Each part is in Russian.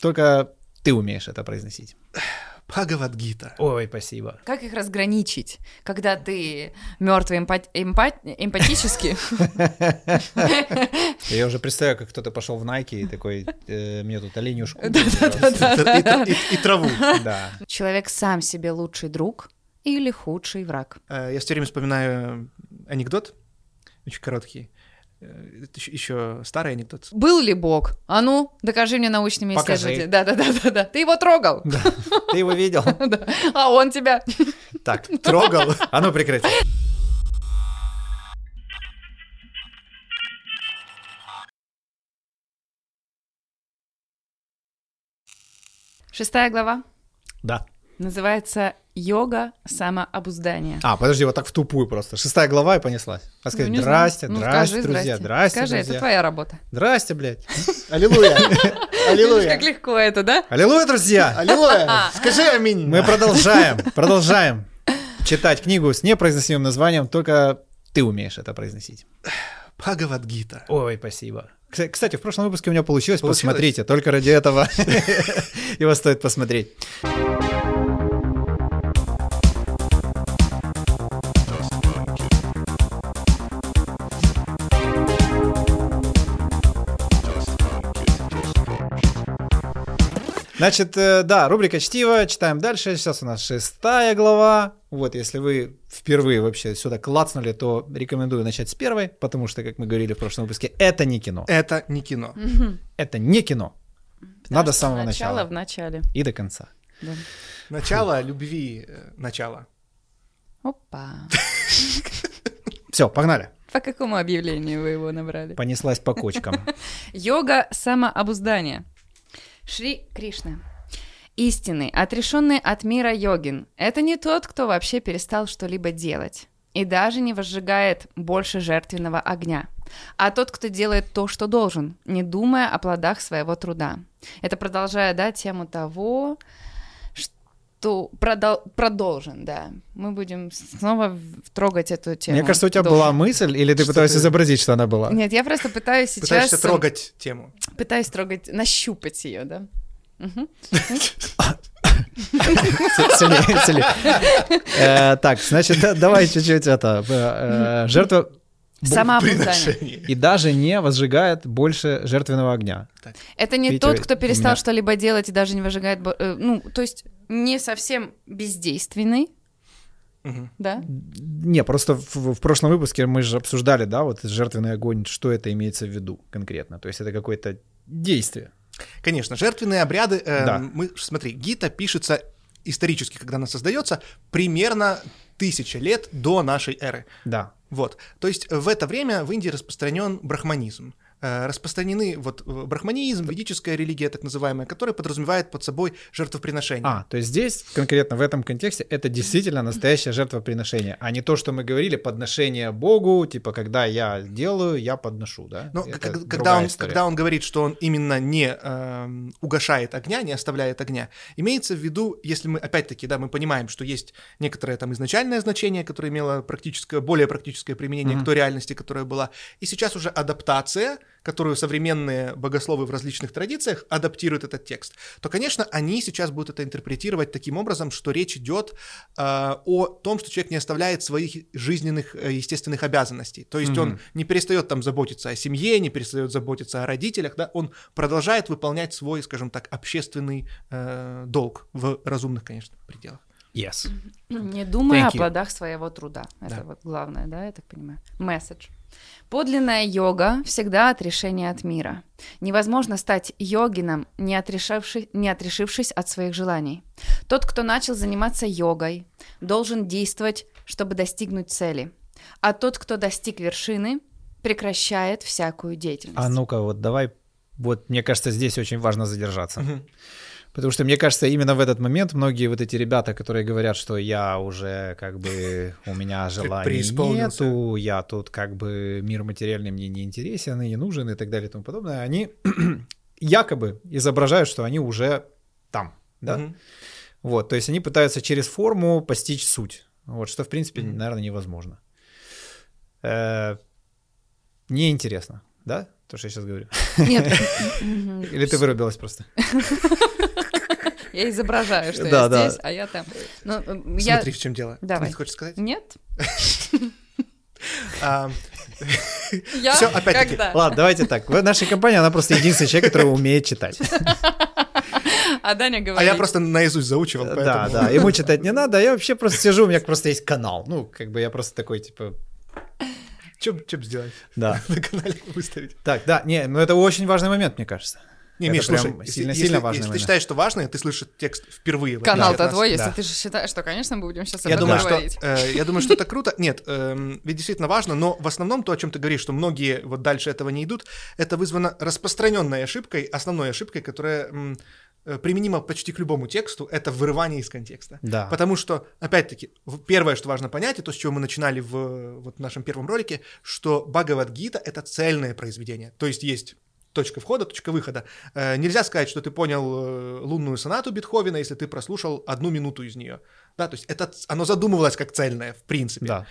только ты умеешь это произносить. Бхагавадгита. Ой, спасибо. Как их разграничить, когда ты мертвый эмпат... эмпат... эмпатически? Я уже представляю, как кто-то пошел в Nike и такой, э, мне тут оленью шкуру. И, траву. Человек сам себе лучший друг или худший враг? Э, Я все время вспоминаю анекдот, очень короткий. Э, Это еще, старый анекдот. Был ли Бог? А ну, докажи мне научными Покажи. исследователями. Да-да-да-да. Ты его трогал? Да. Ты его видел? Да. А он тебя? Так, Трогал. а ну прекрати. Шестая глава Да. Называется «Йога самообуздания». А, подожди, вот так в тупую просто. Шестая глава и понеслась. А сказать, Ну, здрасте, Ну, здрасте, скажи друзья, здрасте, Скажи, это друзья. твоя работа. Здрасте, блядь. Аллилуйя. Аллилуйя. как легко это, да? Аллилуйя, друзья. Аллилуйя. Скажи аминь. Мы продолжаем, продолжаем читать книгу с непроизносимым названием, только ты умеешь это произносить. Бхагавадгита. Ой, спасибо. Кс- Кстати, в прошлом выпуске у меня получилось, Получилось? посмотрите, только ради этого его стоит посмотреть. Значит, э, да, рубрика «Чтиво», читаем дальше. Сейчас у нас шестая глава. Вот, если вы впервые вообще сюда клацнули, то рекомендую начать с первой, потому что, как мы говорили в прошлом выпуске, это не кино. Это не кино. Это не кино. Надо с самого Начало начала в начале. и до конца. Начало любви, э, начало. Опа. Все, погнали. По какому объявлению вы его набрали? Понеслась по кочкам. Йога самообуздания. Шри Кришна. Истинный, отрешенный от мира йогин – это не тот, кто вообще перестал что-либо делать и даже не возжигает больше жертвенного огня, а тот, кто делает то, что должен, не думая о плодах своего труда. Это продолжая, да, тему того, что продол- продолжен, да. Мы будем снова трогать эту тему. Мне кажется, у тебя Должен. была мысль, или ты Что пыталась ты- изобразить, что она была? Нет, я просто пытаюсь сейчас... Пытаешься трогать тему. Пытаюсь трогать, нащупать ее, да. Сильнее, сильнее. Э, Так, значит, да- давай чуть-чуть это. э, э, Жертва. Приношение. и даже не возжигает больше жертвенного огня. Это не тот, кто перестал что-либо делать и даже не выжигает... э, Ну, то есть не совсем бездейственный, Мгм. да? Не, просто в, в прошлом выпуске мы же обсуждали, да, вот жертвенный огонь, что это имеется в виду конкретно. То есть это какое-то действие. Конечно, жертвенные обряды. э, Да. Мы, смотри, Гита пишется исторически, когда она создается, примерно тысяча лет до нашей эры. Да. Вот. То есть в это время в Индии распространен брахманизм. Э, Распространены вот э, брахманизм, ведическая религия, так называемая, которая подразумевает под собой жертвоприношение. А, то есть здесь, конкретно в этом контексте, это действительно настоящее жертвоприношение, а не то, что мы говорили, подношение Богу, типа, когда я делаю, я подношу, да? К- когда, он, история. когда он говорит, что он именно не эм, угошает огня, не оставляет огня, имеется в виду, если мы, опять-таки, да, мы понимаем, что есть некоторое там изначальное значение, которое имело практическое, более практическое применение Мгм. к той реальности, которая была, и сейчас уже адаптация, которую современные богословы в различных традициях адаптируют этот текст, то, конечно, они сейчас будут это интерпретировать таким образом, что речь идет э, о том, что человек не оставляет своих жизненных, э, естественных обязанностей. То есть он Мгм. не перестает там заботиться о семье, не перестает заботиться о родителях, да, он продолжает выполнять свой, скажем так, общественный э, долг в разумных, конечно, пределах. Yes. Не думая о плодах своего труда. Это Да. вот главное, да, я так понимаю. Месседж. Подлинная йога всегда отрешение от мира. Невозможно стать йогином, не, отрешивши- не отрешившись от своих желаний. Тот, кто начал заниматься йогой, должен действовать, чтобы достигнуть цели. А тот, кто достиг вершины, прекращает всякую деятельность. А ну-ка, вот давай, вот мне кажется, здесь очень важно задержаться. Мгм. Потому что, мне кажется, именно в этот момент многие вот эти ребята, которые говорят, что я уже как бы, у меня желаний нету, я тут как бы мир материальный мне не интересен и не нужен и так далее и тому подобное, они якобы изображают, что они уже там, да? Вот, то есть они пытаются через форму постичь суть, вот, что, в принципе, наверное, невозможно. Э, Неинтересно. Да? То, что я сейчас говорю. Нет. Или ты вырубилась просто? Я изображаю, что Да, я да. здесь, а я там. Ну, э, я... Смотри, в чем дело. Давай. Ты хочешь сказать? Нет? Я? Всё, опять-таки. Ладно, давайте так. В нашей компании она просто единственный человек, который умеет читать. А Даня говорит. а я просто наизусть заучивал, Да, поэтому... да, ему читать не надо, а я вообще просто сижу, у меня просто есть канал. Ну, как бы я просто такой, типа, Что бы сделать? да. На канале выставить. Так, да, не, ну это очень важный момент, мне кажется. Не, Миш, прям слушай, если- сильно-сильно если, если ты считаешь, что важно, ты слышишь текст впервые. Канал-то нас. твой, если да. ты же считаешь, что, конечно, мы будем сейчас об Я этом думаю, что, говорить. э, я думаю, что это круто. Нет, эм, ведь действительно важно, но в основном то, о чем ты говоришь, что многие вот дальше этого не идут, это вызвано распространенной ошибкой, основной ошибкой, которая м, э, применима почти к любому тексту, это вырывание из контекста. Да. Потому что, опять-таки, первое, что важно понять, и то, с чего мы начинали в вот, нашем первом ролике, что Бхагавадгита — это цельное произведение. То есть есть точка входа, точка выхода. Э, нельзя сказать, что ты понял э, лунную сонату Бетховена, если ты прослушал одну минуту из нее. Да, то есть это, оно задумывалось как цельное, в принципе. Да.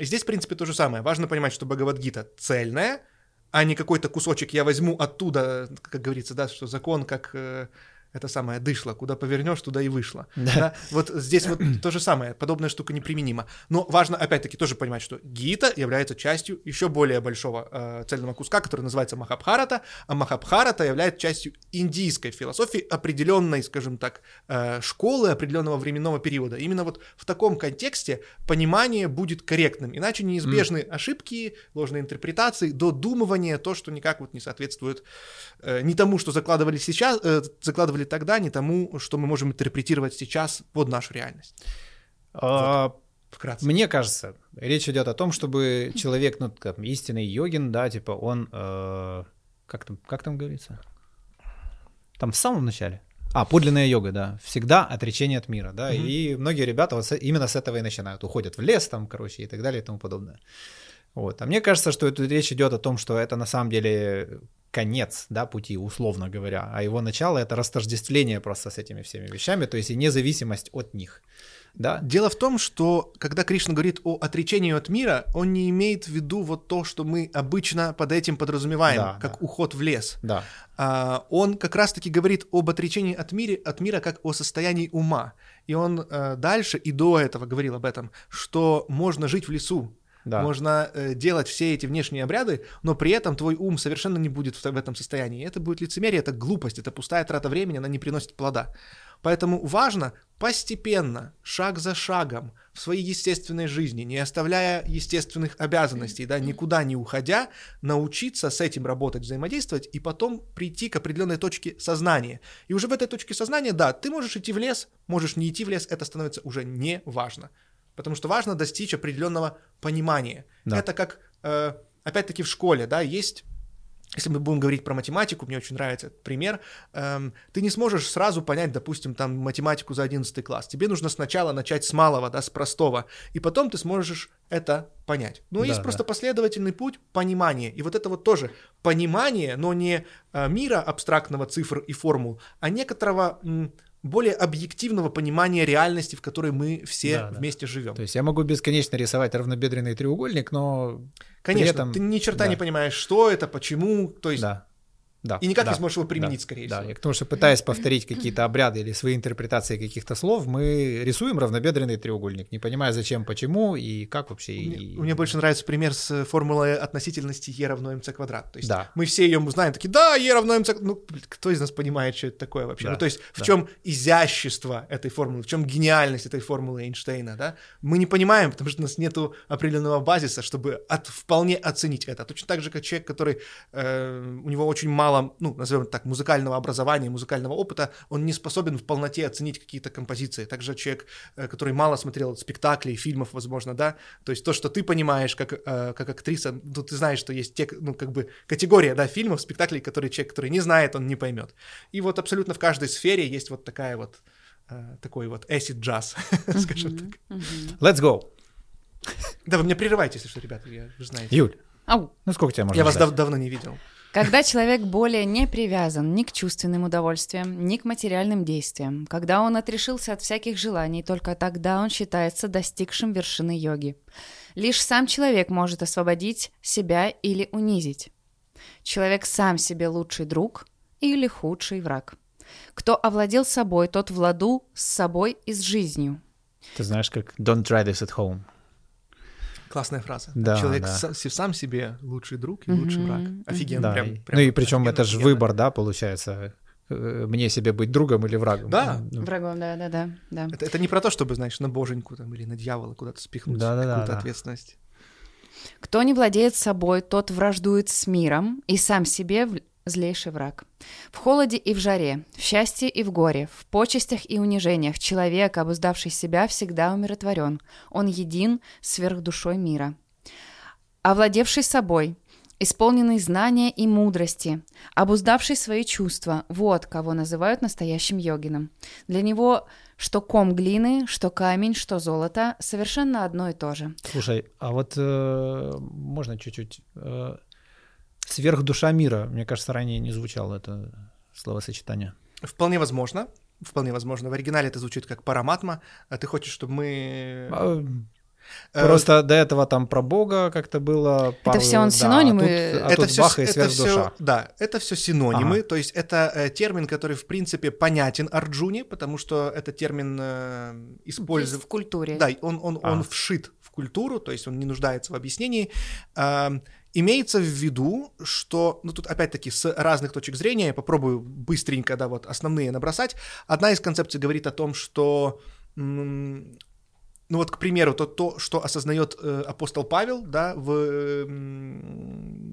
И здесь, в принципе, то же самое. Важно понимать, что Бхагавадгита цельная, а не какой-то кусочек я возьму оттуда, как говорится, да, что закон как э, это самое дышло, куда повернешь, туда и вышло. Да. Да? Вот здесь вот то же самое, подобная штука неприменима. Но важно, опять-таки, тоже понимать, что Гита является частью еще более большого э, цельного куска, который называется Махабхарата, а Махабхарата является частью индийской философии, определенной, скажем так, э, школы, определенного временного периода. Именно вот в таком контексте понимание будет корректным, иначе неизбежны ошибки, ложные интерпретации, додумывание, то, что никак вот не соответствует э, ни тому, что закладывали сейчас, э, закладывали тогда, ни тому, что мы можем интерпретировать сейчас под нашу реальность. А, Вкратце. Мне кажется, речь идет о том, чтобы человек, ну, как истинный йогин, да, типа он, э, как там, как там говорится? Там в самом начале. А, подлинная йога, да. Всегда отречение от мира, да. Мгм. И многие ребята вот с- именно с этого и начинают. Уходят в лес там, короче, и так далее и тому подобное. Вот. А мне кажется, что тут речь идет о том, что это на самом деле конец, да, пути, условно говоря, а его начало — это растождествление просто с этими всеми вещами, то есть и независимость от них, да. Дело в том, что когда Кришна говорит о отречении от мира, он не имеет в виду вот то, что мы обычно под этим подразумеваем, Да, как да. уход в лес. Да, А, он как раз-таки говорит об отречении от, мире, от мира как о состоянии ума. И он э, дальше и до этого говорил об этом, что можно жить в лесу, да. можно э, делать все эти внешние обряды, но при этом твой ум совершенно не будет в, в этом состоянии. Это будет лицемерие, это глупость, это пустая трата времени, она не приносит плода. Поэтому важно постепенно, шаг за шагом, в своей естественной жизни, не оставляя естественных обязанностей, да, никуда не уходя, научиться с этим работать, взаимодействовать, и потом прийти к определенной точке сознания. И уже в этой точке сознания, да, ты можешь идти в лес, можешь не идти в лес, это становится уже не важно. Потому что важно достичь определенного понимания. Да. Это как, э, опять-таки, в школе, да, есть если мы будем говорить про математику, мне очень нравится этот пример, эм, ты не сможешь сразу понять, допустим, там математику за 11 класс. Тебе нужно сначала начать с малого, да, с простого, и потом ты сможешь это понять. Но Да, есть да. просто последовательный путь понимания. И вот это вот тоже понимание, но не э, мира абстрактного цифр и формул, а некоторого м, более объективного понимания реальности, в которой мы все Да, да. вместе живем. То есть я могу бесконечно рисовать равнобедренный треугольник, но Конечно, этом- ты ни черта да. не понимаешь, что это, почему, то есть да. Да, и никак да, не сможешь его применить, да, скорее да. всего. Я к тому, что пытаясь повторить какие-то обряды или свои интерпретации каких-то слов, мы рисуем равнобедренный треугольник, не понимая зачем, почему и как вообще. Мне, и- мне больше нравится пример с э, формулой относительности e равно mc квадрат. То есть Да. мы все ее знаем, такие, да, e равно mc квадрат. Ну, кто из нас понимает, что это такое вообще? Да, Ну, то есть в да. чем изящество этой формулы, в чем гениальность этой формулы Эйнштейна, да? Мы не понимаем, потому что у нас нету определенного базиса, чтобы от- вполне оценить это. Точно так же, как человек, который, э, у него очень мало, ну, назовем так, музыкального образования, музыкального опыта, он не способен в полноте оценить какие-то композиции. Также человек, э, который мало смотрел спектаклей, фильмов, возможно, да, то есть то, что ты понимаешь как, э, как актриса, ну, ты знаешь, что есть те, ну, как бы категория, да, фильмов, спектаклей, которые человек, который не знает, он не поймет. И вот абсолютно в каждой сфере есть вот такая вот э, такой вот acid jazz, скажем так. Let's go. Да, вы меня прерываете, если что, ребята, я, вы же знаете. Юль, Ау. ну сколько тебя можно Я вас дав- давно не видел. Когда человек более не привязан ни к чувственным удовольствиям, ни к материальным действиям, когда он отрешился от всяких желаний, только тогда он считается достигшим вершины йоги. Лишь сам человек может освободить себя или унизить. Человек сам себе лучший друг или худший враг. Кто овладел собой, тот в ладу с собой и с жизнью. Ты знаешь, как «Don't try this at home». Классная фраза. Да, Человек да. са- сам себе лучший друг и лучший враг. Офигенно. Да, прям- прям ну и причем это же выбор, да, получается, э, мне себе быть другом или врагом. Да. Ну, Врагом, да-да-да. да. Это, это не про то, чтобы, знаешь, на боженьку там или на дьявола куда-то спихнуть Да-да-да, какую-то да. ответственность. Кто не владеет собой, тот враждует с миром и сам себе злейший враг. В холоде и в жаре, в счастье и в горе, в почестях и унижениях человек, обуздавший себя, всегда умиротворен. Он един сверх душой мира. Овладевший собой, исполненный знания и мудрости, обуздавший свои чувства, вот кого называют настоящим йогином. Для него что ком глины, что камень, что золото — совершенно одно и то же. Слушай, а вот э, можно чуть-чуть... э, сверхдуша мира, мне кажется, ранее не звучало это словосочетание. Вполне возможно. Вполне возможно. В оригинале это звучит как параматма. А ты хочешь, чтобы мы... А, Э, Просто до этого там про Бога как-то было. пару- все он да, синонимы? А тут, а это тут всё- бах и это всё- да, это все синонимы, Ага. то есть это э, термин, который в принципе понятен Арджуне, потому что этот термин э, использует. в культуре. Да, он, он, он А. вшит в культуру, то есть он не нуждается в объяснении. Ам, имеется в виду, что, ну тут опять-таки с разных точек зрения, я попробую быстренько, да, вот основные набросать. Одна из концепций говорит о том, что м, ну вот, к примеру, то, то что осознает э, апостол Павел, да, в,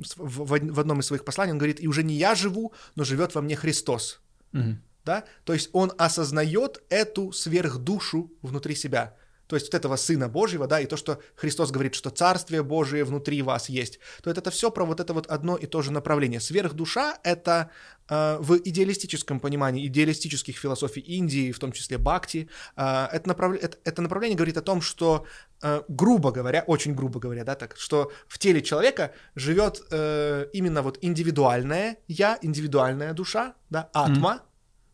с- в, в од- в одном из своих посланий, он говорит, и уже не я живу, но живет во мне Христос, Мгм. да, то есть он осознает эту сверхдушу внутри себя, то есть вот этого Сына Божьего, да, и то, что Христос говорит, что Царствие Божие внутри вас есть, то это, это все про вот это вот одно и то же направление. Сверхдуша — это э, в идеалистическом понимании, идеалистических философий Индии, в том числе Бхакти, э, это, направ- это, это направление говорит о том, что, э, грубо говоря, очень грубо говоря, да, так, что в теле человека живет э, именно вот индивидуальное я, индивидуальная душа, да, атма,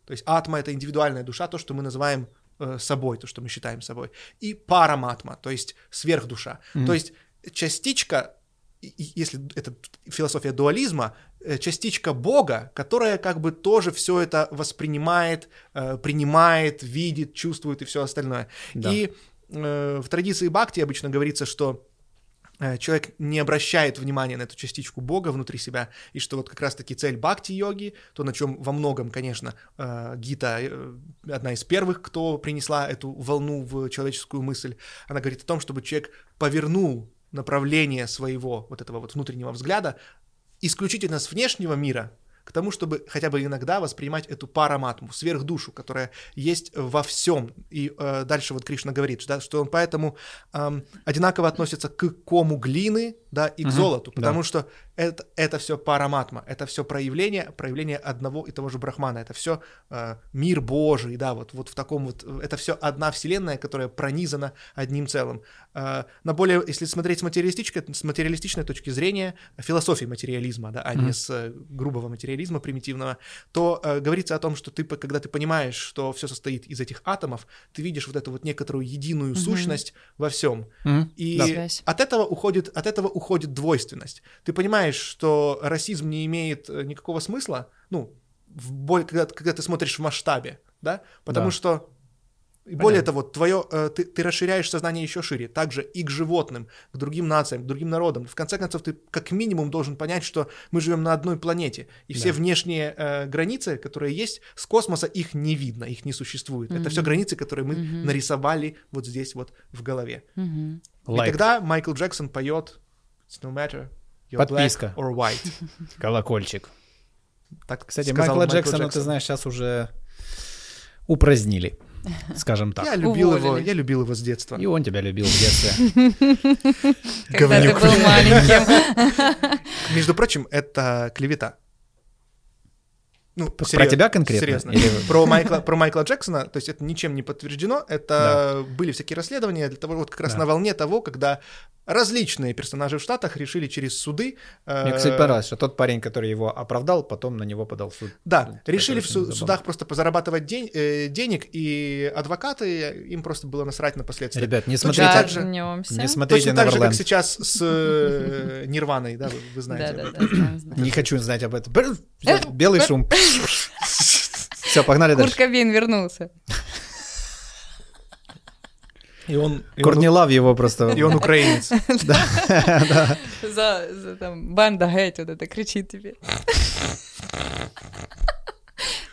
то есть атма — это индивидуальная душа, то, что мы называем э, собой, то, что мы считаем собой, и параматма, то есть сверхдуша. То есть частичка, если это философия дуализма, э, частичка Бога, которая как бы тоже все это воспринимает, э, принимает, видит, чувствует и все остальное. Да. И э, в традиции Бхакти обычно говорится, что человек не обращает внимания на эту частичку Бога внутри себя, и что вот как раз-таки цель бхакти-йоги, то, на чем во многом, конечно, э, Гита э, одна из первых, кто принесла эту волну в человеческую мысль, она говорит о том, чтобы человек повернул направление своего вот этого вот внутреннего взгляда исключительно с внешнего мира к тому, чтобы хотя бы иногда воспринимать эту параматму, сверхдушу, которая есть во всем. И э, дальше вот Кришна говорит, да, что он поэтому эм, одинаково относится к кому глины, да, и к Мгм, золоту, да. потому что это, это все параматма, это все проявление, проявление одного и того же брахмана, это все мир Божий, да, вот, вот в таком вот, э, это все одна вселенная, которая пронизана одним целым. Э, на более, если смотреть с материалистической, с материалистичной точки зрения, философии материализма, да, а не Мгм. с э, грубого материализма примитивного, то э, говорится о том, что ты, когда ты понимаешь, что все состоит из этих атомов, ты видишь вот эту вот некоторую единую сущность во всем. Мгм. И Да. От этого уходит, от этого уходит двойственность. Ты понимаешь, что расизм не имеет э, никакого смысла, ну, в боль- когда, когда ты смотришь в масштабе, да, потому Да. что и более того, твое, э, ты, ты расширяешь сознание еще шире, также и к животным, к другим нациям, к другим народам. В конце концов, ты как минимум должен понять, что мы живем на одной планете, и все Да. внешние э, границы, которые есть, с космоса их не видно, их не существует. Это все границы, которые мы Мгм. нарисовали вот здесь вот в голове. Мгм. Лайк, И тогда Майкл Джексон поет It's no matter you're Подписка. black or white. колокольчик. Так Кстати, Майкла Майкл Джексона, ты знаешь, сейчас уже упразднили, скажем так. Я любил его, Уволили. я любил его с детства. И он тебя любил в детстве. Когда ты был маленьким. Между прочим, это клевета. Ну, Про серьё- тебя конкретно? Серьезно. Или- Про, Майкла, про Майкла Джексона, то есть это ничем не подтверждено, это были всякие расследования для того, вот как раз Да. на волне того, когда различные персонажи в Штатах решили через суды... э, Мне, кстати, понравилось, что тот парень, который его оправдал, потом на него подал в суд. Да, Это решили в очень су- забавно. судах просто позарабатывать день- э, денег, и адвокаты, им просто было насрать на последствия. Ребят, не смотрите, так же- не смотрите Точно так же, как сейчас с э, Нирваной, да, вы, вы знаете. Да, да, да, знаем. Не хочу знать об этом. Белый шум. Все, погнали Курт дальше. Кобейн вернулся. И он, и он, Кортни Лав его просто... и он украинец. За, за там банда геть вот это кричит тебе.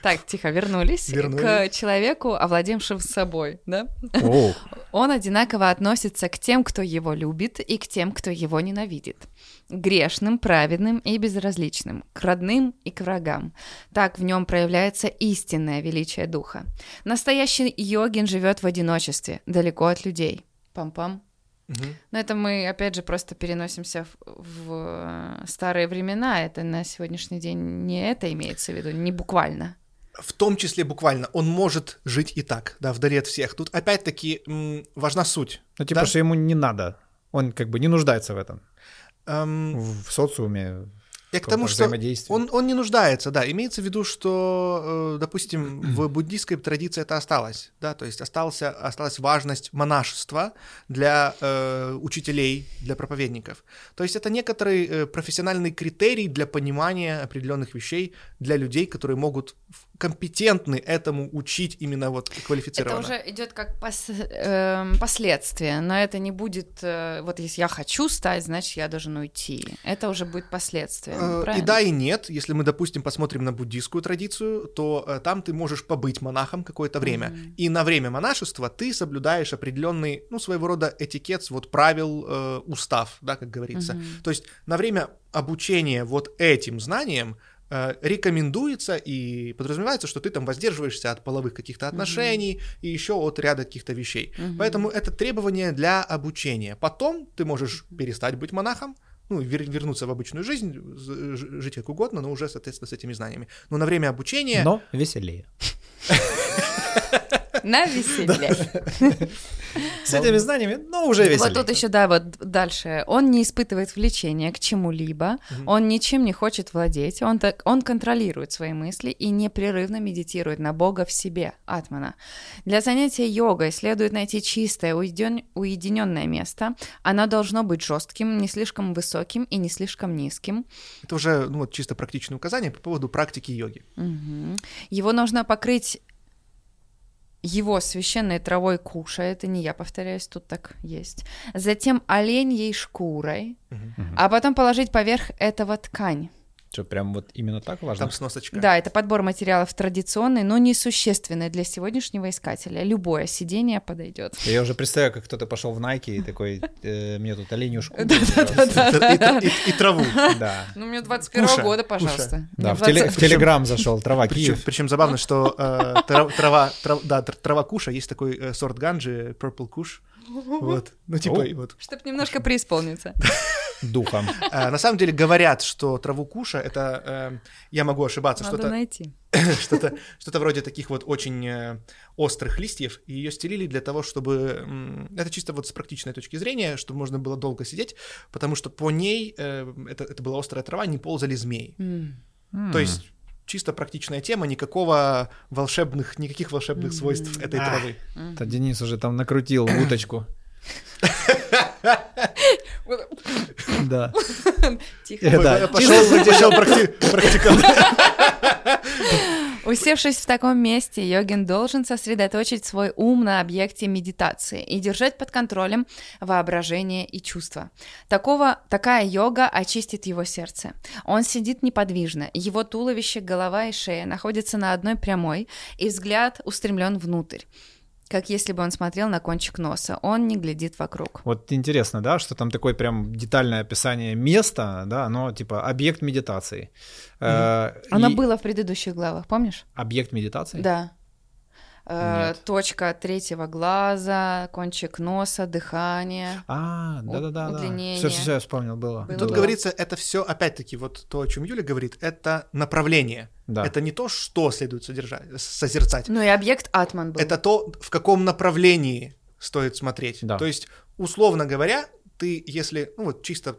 Так, тихо, вернулись, Вернулись. к человеку, овладевшему собой, да? Оу. Он одинаково относится к тем, кто его любит, и к тем, кто его ненавидит. Грешным, праведным и безразличным, к родным и к врагам. Так в нем проявляется истинное величие духа. Настоящий йогин живет в одиночестве, далеко от людей. Пам-пам. Мгм. Но это мы, опять же, просто переносимся в, в старые времена. Это на сегодняшний день не это имеется в виду, не буквально. В том числе буквально, он может жить и так, да, вдали от всех. Тут опять-таки м, важна суть. Ну, типа, Да. что ему не надо. Он как бы не нуждается в этом. Эм, В социуме, Я к тому, что он, он не нуждается, да. Имеется в виду, что, э, допустим, в буддийской традиции это осталось, да, то есть остался, осталась важность монашества для э, учителей, для проповедников. То есть это некоторый э, профессиональный критерий для понимания определенных вещей для людей, которые могут в- компетентны этому учить именно вот Это квалифицированно. уже идет как пос- эм, последствие, но это не будет, э, вот если я хочу стать, значит, я должен уйти. Это уже будет последствие. Э, И да, и нет. Если мы, допустим, посмотрим на буддийскую традицию, то э, там ты можешь побыть монахом какое-то время. Мгм. И на время монашества ты соблюдаешь определенный, ну, своего рода этикет, вот правил, э, устав, да, как говорится. Мгм. То есть на время обучения вот этим знаниям э, рекомендуется и подразумевается, что ты там воздерживаешься от половых каких-то отношений и еще от ряда каких-то вещей. Мгм. Поэтому это требование для обучения. Потом ты можешь перестать быть монахом, ну, вер- вернуться в обычную жизнь, жить как угодно, но уже, соответственно, с этими знаниями. Но на время обучения... но веселее. На веселе. С этими знаниями, но уже веселее. Вот тут еще, да, вот дальше. Он не испытывает влечения к чему-либо, он ничем не хочет владеть, он, так, он контролирует свои мысли и непрерывно медитирует на Бога в себе, Атмана. Для занятия йогой следует найти чистое, уедин- уединенное место. Оно должно быть жестким, не слишком высоким и не слишком низким. Это уже, ну, вот чисто практичное указание по поводу практики йоги. Его нужно покрыть его священной травой куша, это не я повторяюсь, тут так есть. Затем оленьей шкурой, Мгм. а потом положить поверх этого ткань. Что, прям вот именно так важно? Там сносочка. Да, это подбор материалов традиционный, но несущественный для сегодняшнего искателя. Любое сидение подойдет. Я уже представляю, как кто-то пошел в Nike и такой, э, мне тут оленью шкуру. И, тра- и- и траву. Да. Ну, мне 21 Куша, года, пожалуйста. Да, в, теле- 20 в Телеграм зашел, трава Причем, Киев. причем забавно, что э, трав- трава, трав- да, тр- трава куша, есть такой э, сорт ганджи, purple kush. Вот. Ну, типа, О. и вот. Чтоб немножко преисполниться. Духом. А, на самом деле говорят, что траву куша это, э, я могу ошибаться, Надо что-то, найти. что-то, что-то вроде таких вот очень э, острых листьев, и ее стелили для того, чтобы м, это чисто вот с практичной точки зрения, чтобы можно было долго сидеть, потому что по ней э, это, это была острая трава, не ползали змеи. То есть чисто практичная тема, никакого волшебных, никаких волшебных свойств этой А. травы. Это Денис уже там накрутил уточку. Да. Тихо. Э, да. Пошел, пошел практи- практикант. Усевшись в таком месте, йогин должен сосредоточить свой ум на объекте медитации и держать под контролем воображение и чувства. Такого, такая йога очистит его сердце. Он сидит неподвижно, его туловище, голова и шея находятся на одной прямой, и взгляд устремлен внутрь. Как если бы он смотрел на кончик носа. Он не глядит вокруг. Вот интересно, да, что там такое прям детальное описание места, да, оно типа объект медитации. Э, Оно и- было в предыдущих главах, помнишь? Объект медитации? Да. Э, Нет. Точка третьего глаза, кончик носа, дыхание. А, да-да-да. удлинение. Все, все, я вспомнил, было. Было. Тут Да. говорится, это все, опять-таки, вот то, о чем Юля говорит, это направление. Да. Это не то, что следует содержать, созерцать. Ну и объект Атман был. Это то, в каком направлении стоит смотреть. Да. То есть, условно говоря, ты, если, ну вот чисто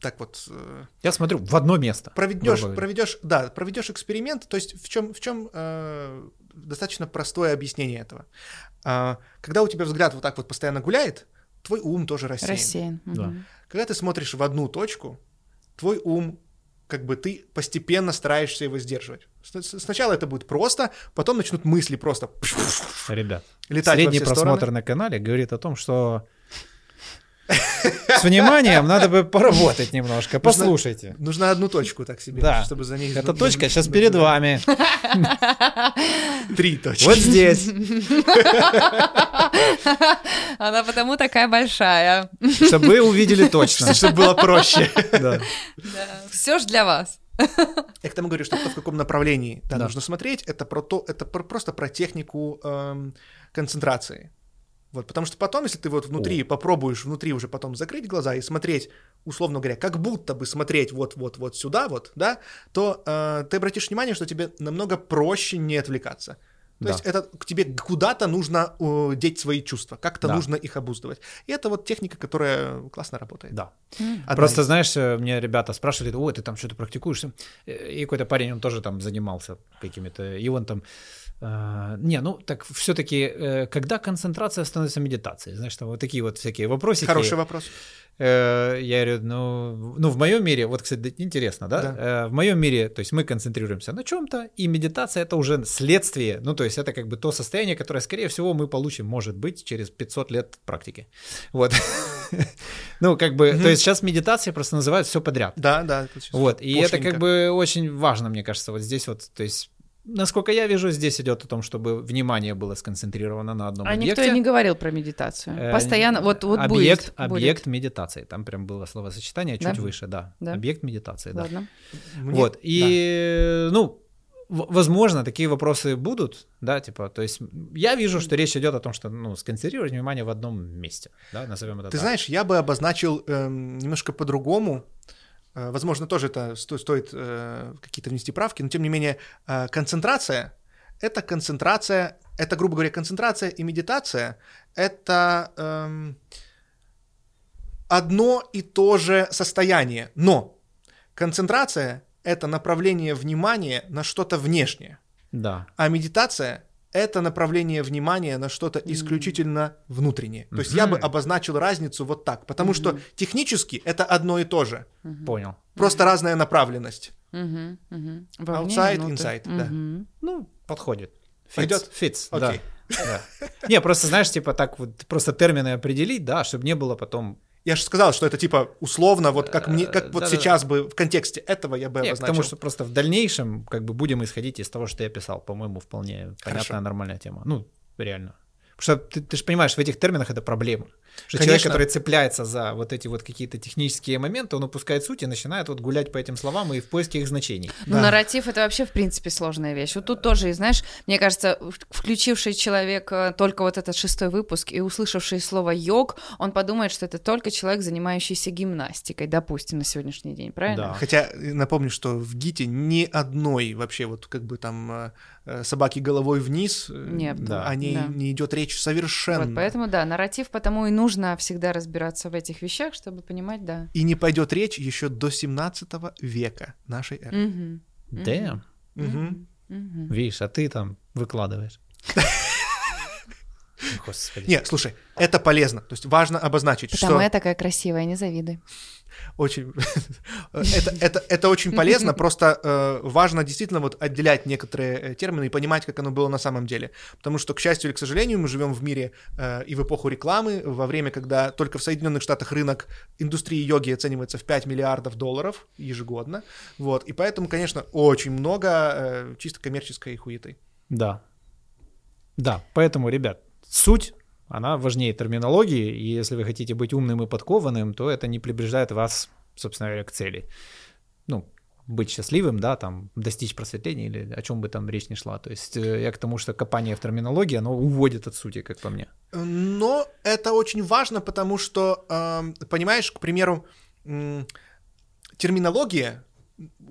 так вот э, Я смотрю в одно место. проведешь, проведешь, да, проведешь эксперимент, то есть в чем, в чем э, достаточно простое объяснение этого. А, когда у тебя взгляд вот так вот постоянно гуляет, твой ум тоже рассеян. Рассеян. Да. Мгм. Когда ты смотришь в одну точку, твой ум, как бы ты постепенно стараешься его сдерживать. Сначала это будет просто, потом начнут мысли просто Ребят, летать средний во все просмотр стороны. на канале говорит о том, что с вниманием надо бы поработать немножко. Послушайте. Нужно одну точку так себе, Да. чтобы за ней... Эта точка сейчас перед вами. Три точки. Вот здесь. Она потому такая большая. Чтобы вы увидели точно. Чтобы было проще. Да. Все ж для вас. Я к тому говорю, что то, в каком направлении да, Да. нужно смотреть, это про то, это про- просто про технику эм, концентрации. Вот, потому что потом, если ты вот внутри попробуешь внутри уже потом закрыть глаза и смотреть, условно говоря, как будто бы смотреть вот-вот-вот сюда, вот, да, то э, ты обратишь внимание, что тебе намного проще не отвлекаться. То Да. есть это к тебе куда-то нужно э, деть свои чувства, как-то Да. нужно их обуздывать. И это вот техника, которая классно работает. Да. Одна Просто, из- знаешь, э, мне ребята спрашивали, ой, ты там что-то практикуешь? Э, И какой-то парень, он тоже там занимался какими-то, и он там, не, ну так все-таки, когда концентрация становится медитацией? Знаешь, там вот такие вот всякие вопросики. Хороший вопрос. Э, Я говорю, ну, ну, в моем мире, вот, кстати, интересно, да? Да. Э, В моем мире, то есть мы концентрируемся на чем-то, и медитация это уже следствие, ну, то есть это как бы то состояние, которое, скорее всего, мы получим, может быть, через 500 лет практики. Вот. Ну, как бы, то есть сейчас медитация просто называют все подряд. Да, да. Вот, и это как бы очень важно, мне кажется, вот здесь вот, то есть Насколько я вижу, здесь идет о том, чтобы внимание было сконцентрировано на одном А объекте. никто и не говорил про медитацию. Э, Постоянно, вот, вот объект, будет. объект медитации. Там прям было словосочетание Да? чуть выше, да. Да. Объект медитации, да. Ладно. Мне- Вот. И, ну, в- возможно, такие вопросы будут, да, типа, то есть я вижу, что речь идет о том, что, ну, сконцентрировать внимание в одном месте, да, назовем это Ты так. знаешь, я бы обозначил эм, немножко по-другому. Э, возможно, тоже это сто- стоит э, какие-то внести правки, но тем не менее, э, концентрация — это концентрация, это, грубо говоря, концентрация и медитация — это эм, одно и то же состояние, но концентрация — это направление внимания на что-то внешнее, Да. а медитация — это направление внимания на что-то исключительно внутреннее. То есть я бы обозначил разницу вот так, потому что технически это одно и то же, Понял. просто разная направленность. Мгм. Вовне, Outside, внутрь. inside, да. Мгм. Ну, подходит. Пойдет? Фитс, Окей. да. Да. Не, просто, знаешь, типа так вот, просто термины определить, да, чтобы не было потом... Я же сказал, что это типа условно, вот как мне, как вот да-да-да. сейчас бы в контексте этого я бы Нет, обозначил. потому что просто в дальнейшем как бы будем исходить из того, что я писал. По-моему, вполне понятная, нормальная тема. Ну, реально. Потому что ты, ты же понимаешь, в этих терминах это проблема. Что человек, который цепляется за вот эти вот какие-то технические моменты, он упускает суть и начинает вот гулять по этим словам и в поиске их значений. Ну, Да. нарратив это вообще, в принципе, сложная вещь. Вот тут тоже, и знаешь, мне кажется, включивший человек э, только вот этот шестой выпуск и услышавший слово йог, он подумает, что это только человек, занимающийся гимнастикой, допустим, на сегодняшний день, правильно? Да. Хотя э, напомню, что в ГИТе ни одной вообще вот как бы там э, собаки головой вниз, Нет. Да. о ней Да. не идет речь совершенно. Вот поэтому, да, нарратив, потому и нужно всегда разбираться в этих вещах, чтобы понимать, да. И не пойдет речь еще до 17 века нашей эры. Мгм. Видишь, а ты там выкладываешь. Господи. Не, слушай, это полезно. То есть важно обозначить, Потому что я такая красивая, не завидуй. Очень это, это, это очень полезно. Просто э, важно действительно вот отделять некоторые э, термины и понимать, как оно было на самом деле. Потому что, к счастью или к сожалению, мы живем в мире э, и в эпоху рекламы, во время, когда только в Соединенных Штатах рынок индустрии йоги оценивается в 5 миллиардов долларов ежегодно. Вот. И поэтому, конечно, очень много э, чисто коммерческой хуеты. Да. Да, поэтому, ребят, суть, она важнее терминологии, и если вы хотите быть умным и подкованным, то это не приближает вас, собственно говоря, к цели. Ну, быть счастливым, да, там, достичь просветления или о чем бы там речь не шла. То есть э, я к тому, что копание в терминологии, оно уводит от сути, как по мне. Но это очень важно, потому что, эм, понимаешь, к примеру, терминология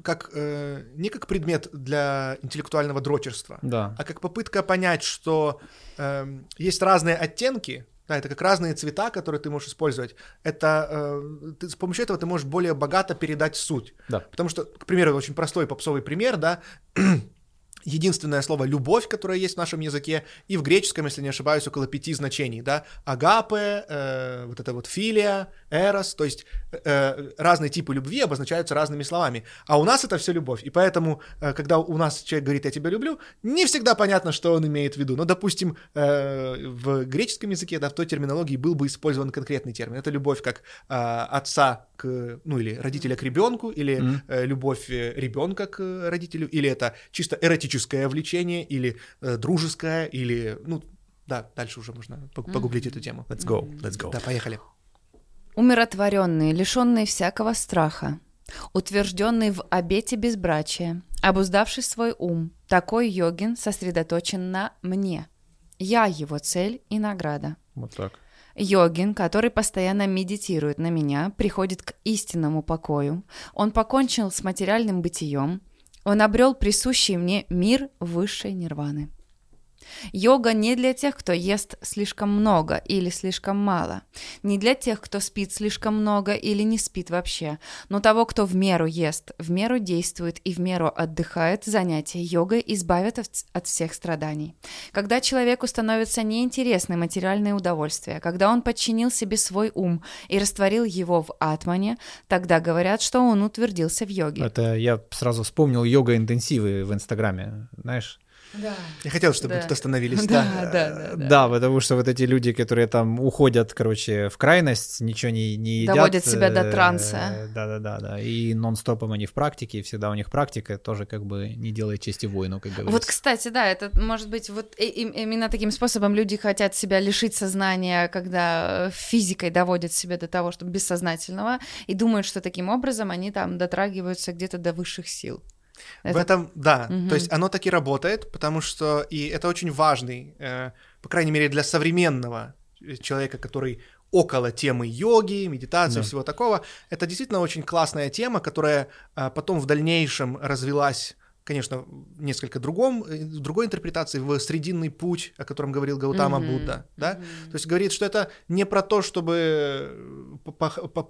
как э, не как предмет для интеллектуального дрочерства, Да. а как попытка понять, что эм, есть разные оттенки Да, это как разные цвета, которые ты можешь использовать. Это э, ты, с помощью этого ты можешь более богато передать суть. Да. Потому что, к примеру, очень простой попсовый пример, да, единственное слово «любовь», которое есть в нашем языке, и в греческом, если не ошибаюсь, около пяти значений, да, агапе, э, вот это вот филия, эрос, то есть э, разные типы любви обозначаются разными словами, а у нас это все любовь, и поэтому, э, когда у нас человек говорит «я тебя люблю», не всегда понятно, что он имеет в виду, но, допустим, э, в греческом языке, да, в той терминологии был бы использован конкретный термин, это любовь как э, отца к, ну, или родителя к ребенку, или э, любовь э, ребенка к э, родителю, или это чисто эротическое влечение, или э, дружеское, или, ну, да, дальше уже можно пог- погуглить эту тему. Let's go, let's go. Да, поехали. Умиротворенный, лишенный всякого страха, утвержденный в обете безбрачия, обуздавший свой ум, такой йогин сосредоточен на мне. Я его цель и награда. Вот так. Йогин, который постоянно медитирует на меня, приходит к истинному покою. Он покончил с материальным бытием. Он обрел присущий мне мир высшей нирваны. Йога не для тех, кто ест слишком много или слишком мало, не для тех, кто спит слишком много или не спит вообще, но того, кто в меру ест, в меру действует и в меру отдыхает, занятия йогой избавят от, всех страданий. Когда человеку становятся неинтересны материальные удовольствия, когда он подчинил себе свой ум и растворил его в атмане, тогда говорят, что он утвердился в йоге. Это я сразу вспомнил йога-интенсивы в Инстаграме, знаешь? Да. Я хотел, чтобы Да. тут остановились. Да, Да. да, да, да. Да, потому что вот эти люди, которые там уходят, короче, в крайность, ничего не, не едят. Доводят себя до э, транса. Да-да-да, да. И нон-стопом они в практике, и всегда у них практика тоже как бы не делает чести воину, как говорится. Вот, кстати, да, это может быть вот именно таким способом люди хотят себя лишить сознания, когда э, физикой доводят себя до того, что бессознательного, и думают, что таким образом они там дотрагиваются где-то до высших сил. В Это- этом, да, Мгм. то есть оно таки работает, потому что, и это очень важный, э, по крайней мере, для современного э, человека, который около темы йоги, медитации, Да. всего такого, это действительно очень классная тема, которая э, потом в дальнейшем развилась конечно, в несколько другом, э, другой интерпретации, в срединный путь, о котором говорил Гаутама Мгм, Будда, да? мгм. То есть говорит, что это не про то, чтобы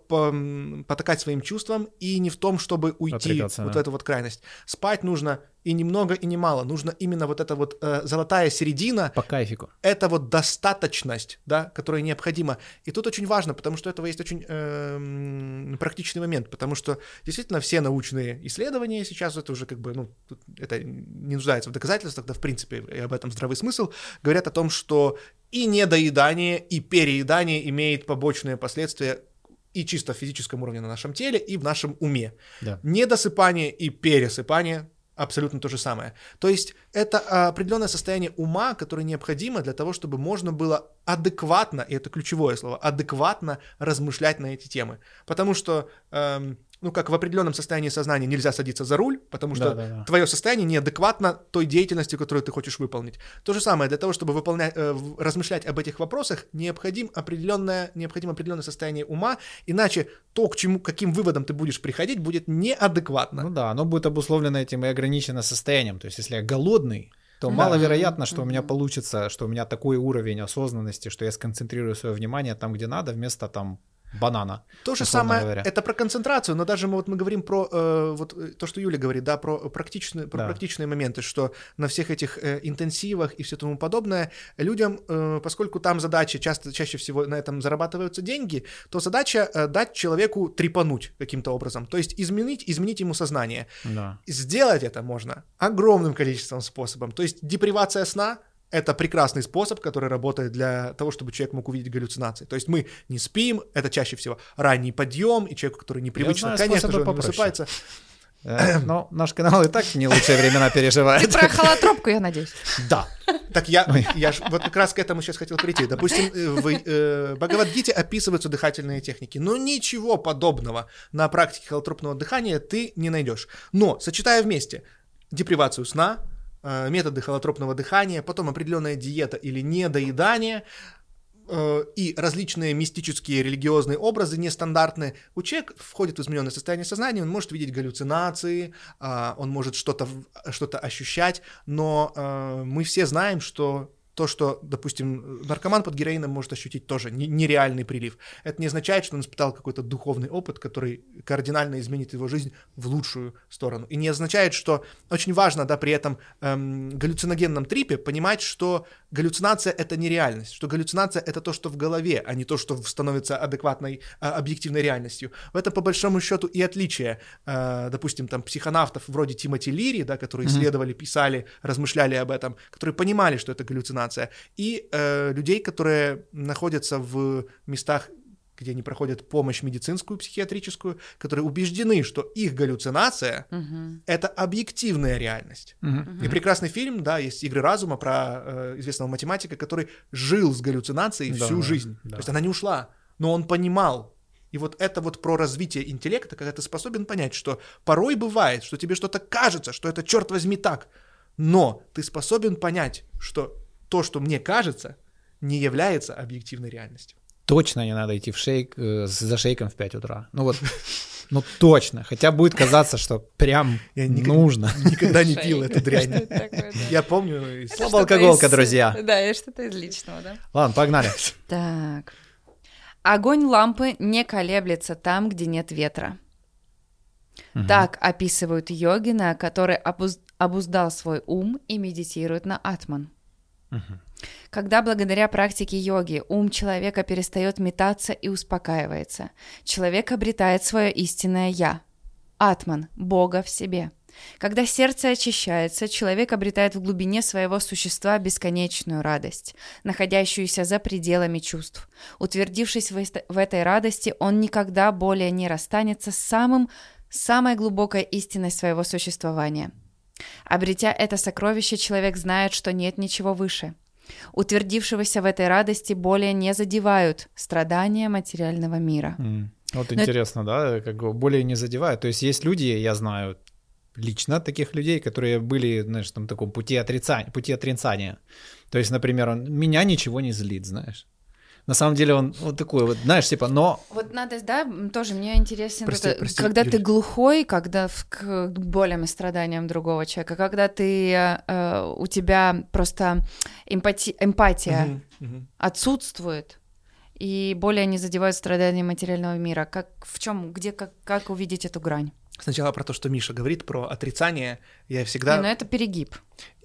м, потакать своим чувствам, и не в том, чтобы уйти Отрекаться, вот да. в эту вот крайность. Спать нужно и немного, и немало. Нужно именно вот эта вот э, золотая середина, По кайфику. это вот достаточность, да, которая необходима. И тут очень важно, потому что этого есть очень эм, практичный момент, потому что действительно все научные исследования сейчас, это уже как бы, ну, тут это не нуждается в доказательствах, да, в принципе, и об этом здравый смысл, говорят о том, что и недоедание, и переедание имеет побочные последствия и чисто в физическом уровне на нашем теле, и в нашем уме. Да. Недосыпание и пересыпание абсолютно то же самое. То есть это определенное состояние ума, которое необходимо для того, чтобы можно было адекватно, и это ключевое слово, адекватно размышлять на эти темы. Потому что, эм, ну, как в определенном состоянии сознания нельзя садиться за руль, потому что Да-да-да. твое состояние неадекватно той деятельности, которую ты хочешь выполнить. То же самое, для того, чтобы выполнять, э, размышлять об этих вопросах, необходим определенное, необходимо определенное состояние ума, иначе то, к чему, каким выводам ты будешь приходить, будет неадекватно. Ну да, оно будет обусловлено этим и ограничено состоянием. То есть, если я голодный, то Да. маловероятно, что у меня получится, что у меня такой уровень осознанности, что я сконцентрирую свое внимание там, где надо, вместо там банана. То же самое, говоря. это про концентрацию, но даже мы вот мы говорим про э, вот э, то, что Юля говорит, да, про практичные, про Да. практичные моменты, что на всех этих э, интенсивах и все тому подобное людям, э, поскольку там задача часто чаще всего на этом зарабатываются деньги, то задача э, дать человеку трепануть каким-то образом, то есть изменить, изменить ему сознание. Да. Сделать это можно огромным количеством способов. То есть депривация сна — это прекрасный способ, который работает для того, чтобы человек мог увидеть галлюцинации. То есть мы не спим, это чаще всего ранний подъем, и человеку, который непривычно, знаю конечно же, он не высыпается. Э, Но наш канал и так не лучшие времена Ты переживает. про холотропку, я надеюсь. Да. Так я, я ж вот как раз к этому сейчас хотел прийти. Допустим, э, в э, Бхагавадгите описываются дыхательные техники, но ничего подобного на практике холотропного дыхания ты не найдешь. Но, сочетая вместе депривацию сна, методы холотропного дыхания, потом определенная диета или недоедание, э, и различные мистические религиозные образы нестандартные, у человека входит в измененное состояние сознания, он может видеть галлюцинации, а, он может что-то что-то ощущать, но э, мы все знаем, что то, что, допустим, наркоман под героином может ощутить тоже не- нереальный прилив. Это не означает, что он испытал какой-то духовный опыт, который кардинально изменит его жизнь в лучшую сторону. И не означает, что очень важно, да, при этом эм, галлюциногенном трипе понимать, что галлюцинация — это не реальность, что галлюцинация — это то, что в голове, а не то, что становится адекватной, а, объективной реальностью. В этом, по большому счету, и отличие, э, допустим, там, психонавтов вроде Тимоти Лири, да, которые исследовали, писали, размышляли об этом, которые понимали, что это галлюцинация, и э, людей, которые находятся в местах где они проходят помощь медицинскую, психиатрическую, которые убеждены, что их галлюцинация Мгм. — это объективная реальность. Мгм. И прекрасный фильм, да, есть «Игры разума» про э, известного математика, который жил с галлюцинацией Да, всю жизнь. да. То есть она не ушла, но он понимал. И вот это вот про развитие интеллекта, когда ты способен понять, что порой бывает, что тебе что-то кажется, что это, черт возьми, так, но ты способен понять, что то, что мне кажется, не является объективной реальностью. Точно не надо идти в шейк э, за шейком в 5 утра. Ну вот, ну точно. Хотя будет казаться, что прям Я никогда- нужно. Никогда не пил эту дрянь. Я помню что-то алкоголка, из- друзья. Да, и что-то из личного, да? Ладно, погнали. Так. Огонь лампы не колеблется там, где нет ветра. Мгм. Так описывают йогина, который обуз- обуздал свой ум и медитирует на атман. Когда благодаря практике йоги ум человека перестает метаться и успокаивается, человек обретает свое истинное «я» — атман, Бога в себе. Когда сердце очищается, человек обретает в глубине своего существа бесконечную радость, находящуюся за пределами чувств. Утвердившись в этой радости, он никогда более не расстанется с самым, самой глубокой истиной своего существования. Обретя это сокровище, человек знает, что нет ничего выше. Утвердившегося в этой радости более не задевают страдания материального мира. М. Вот Но интересно, да, как бы более не задевают. То есть есть люди, я знаю лично таких людей, которые были, знаешь, там таком пути отрицания, пути отрицания. То есть, например, он, меня ничего не злит, знаешь. На самом деле он вот такой вот, знаешь, типа, но Вот надо, да, тоже мне интересен, Прости, это, прости, когда ты Юль. глухой, когда в, к болям и страданиям другого человека, когда ты, э, у тебя просто эмпати- эмпатия Мгм, мгм. отсутствует, и более не задевают страдания материального мира. Как, в чем, где, как, как увидеть эту грань? Сначала про то, что Миша говорит, про отрицание. Я всегда... Не, ну это перегиб.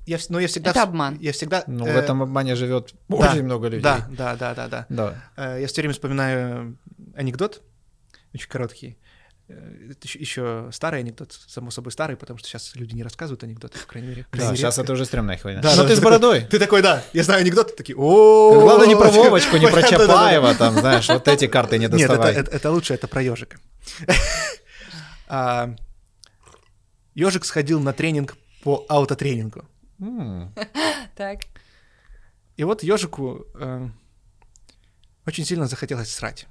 Я, но я всегда... Это обман. Я всегда... ну, э, в этом обмане живет да, очень много людей. Да, да, да, да, да. Да. Э, Я все время вспоминаю анекдот, очень короткий. Э, Это еще, старый анекдот, само собой старый, потому что сейчас люди не рассказывают анекдоты, по крайней мере. Да, крайне сейчас редко. это уже стрёмная хуйня. Да, Но да, ты с бородой. Ты такой, да, я знаю анекдоты, такие, о Главное не про Вовочку, не про Да, да, да, да. Чапаева, там, знаешь, вот эти карты не Нет, доставай. это- это лучше, это про ежика. Ежик сходил на тренинг по аутотренингу. Так. И вот ежику э, очень сильно захотелось срать.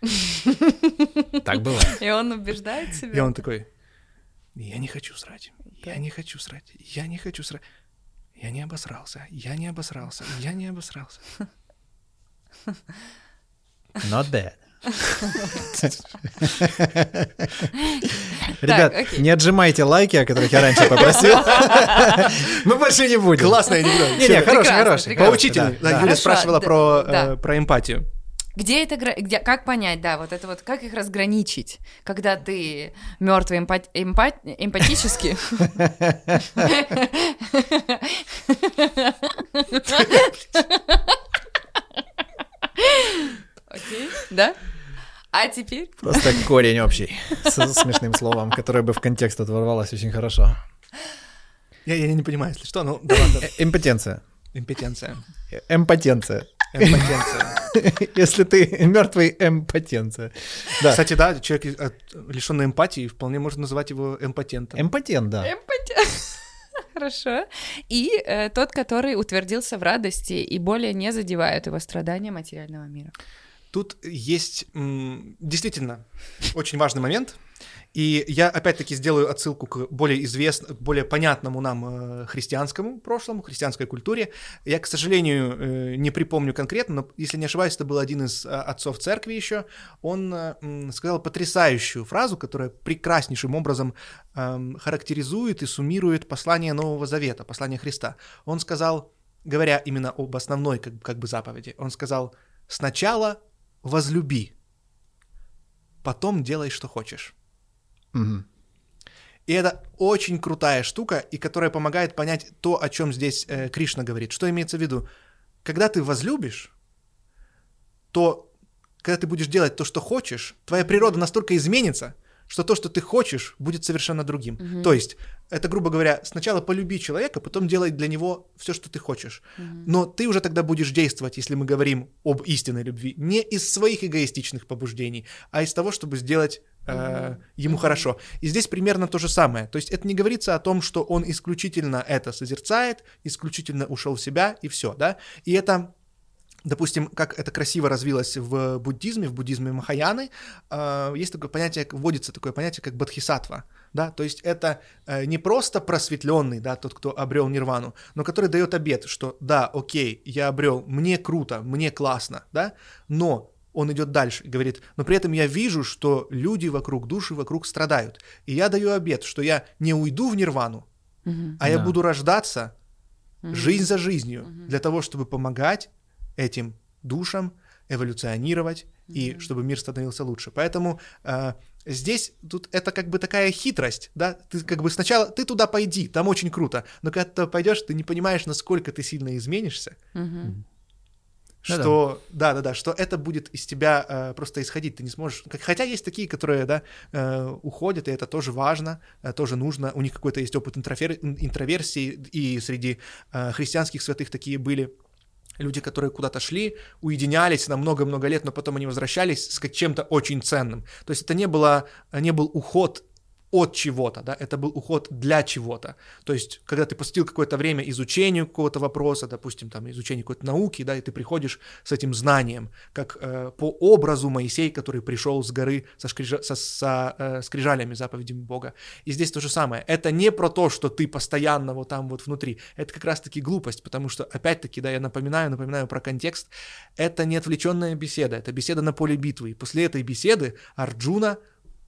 Так бывает. И он убеждает себя. И он такой, я не хочу срать, я не хочу срать, я не хочу срать. Я не обосрался, я не обосрался, я не обосрался. Not bad. Ребят, не отжимайте лайки, о которых я раньше попросил. Мы больше не будем. Классный анекдот. Не-не, Всё, хороший, хороший. Поучительный. Юля спрашивала про, э, про эмпатию. Где это, где, как понять, да, вот это вот, как их разграничить, когда ты мертвый эмпат, эмпат- эмпатически. Окей, да? А теперь? Просто корень общий с смешным словом, которое бы в контекст тут ворвалось очень хорошо. Я, я не понимаю, если что, ну да ладно. Э, Импотенция. Импотенция. Эмпотенция. Эмпотенция. Если ты мертвый, эмпотенция. Да. Кстати, да, человек, от- лишенный эмпатии, вполне можно называть его эмпотентом. Эмпотент, да. Эмпатия. Хорошо. И э, тот, который утвердился в радости и более не задевают его страдания материального мира. Тут есть действительно очень важный момент. И я опять-таки сделаю отсылку к более известному, более понятному нам э, христианскому прошлому, христианской культуре. Я, к сожалению, э, не припомню конкретно, но, если не ошибаюсь, это был один из э, отцов церкви еще. Он э, сказал потрясающую фразу, которая прекраснейшим образом эм, характеризует и суммирует послание Нового Завета, послание Христа. Он сказал, говоря именно об основной как, как бы заповеди, он сказал, сначала возлюби, потом делай, что хочешь. Мгм. И это очень крутая штука, и которая помогает понять то, о чем здесь э, Кришна говорит. Что имеется в виду? Когда ты возлюбишь, то когда ты будешь делать то, что хочешь, твоя природа настолько изменится, что то, что ты хочешь, будет совершенно другим. Мгм. То есть, это, грубо говоря, сначала полюби человека, потом делай для него все, что ты хочешь. Но ты уже тогда будешь действовать, если мы говорим об истинной любви, не из своих эгоистичных побуждений, а из того, чтобы сделать э, ему хорошо. И здесь примерно то же самое. То есть это не говорится о том, что он исключительно это созерцает, исключительно ушел в себя и все, да. И это Допустим, как это красиво развилось в буддизме, в буддизме Махаяны, э, есть такое понятие, вводится такое понятие, как бодхисаттва, да, то есть это э, не просто просветленный, да, тот, кто обрел нирвану, но который дает обет, что да, окей, я обрел, мне круто, мне классно, да, но он идет дальше и говорит, но при этом я вижу, что люди вокруг, души вокруг страдают, и я даю обет, что я не уйду в нирвану, Мгм. а я Да. буду рождаться Мгм. жизнь за жизнью, Мгм. для того, чтобы помогать этим душам эволюционировать и чтобы мир становился лучше. Поэтому э, здесь тут это как бы такая хитрость, да? Ты как бы сначала ты туда пойди, там очень круто, но когда ты пойдешь, ты не понимаешь, насколько ты сильно изменишься. Да-да. что да, да, да, что это будет из тебя э, просто исходить, ты не сможешь. как- хотя есть такие, которые да э, уходят, и это тоже важно, э, тоже нужно. У них какой-то есть опыт интрофер- интроверсии, и среди э, христианских святых такие были люди, которые куда-то шли, уединялись на много-много лет, но потом они возвращались с чем-то очень ценным. То есть это не было, не был уход от чего-то, да, это был уход для чего-то. То есть, когда ты посвятил какое-то время изучению какого-то вопроса, допустим, там, изучению какой-то науки, да, и ты приходишь с этим знанием, как э, по образу Моисей, который пришел с горы со, шкрижа- со- со, э, скрижалями, заповедями Бога. И здесь то же самое. Это не про то, что ты постоянно вот там вот внутри. Это как раз-таки глупость, потому что, опять-таки, да, я напоминаю, напоминаю про контекст. Это не отвлеченная беседа, это беседа на поле битвы. И после этой беседы Арджуна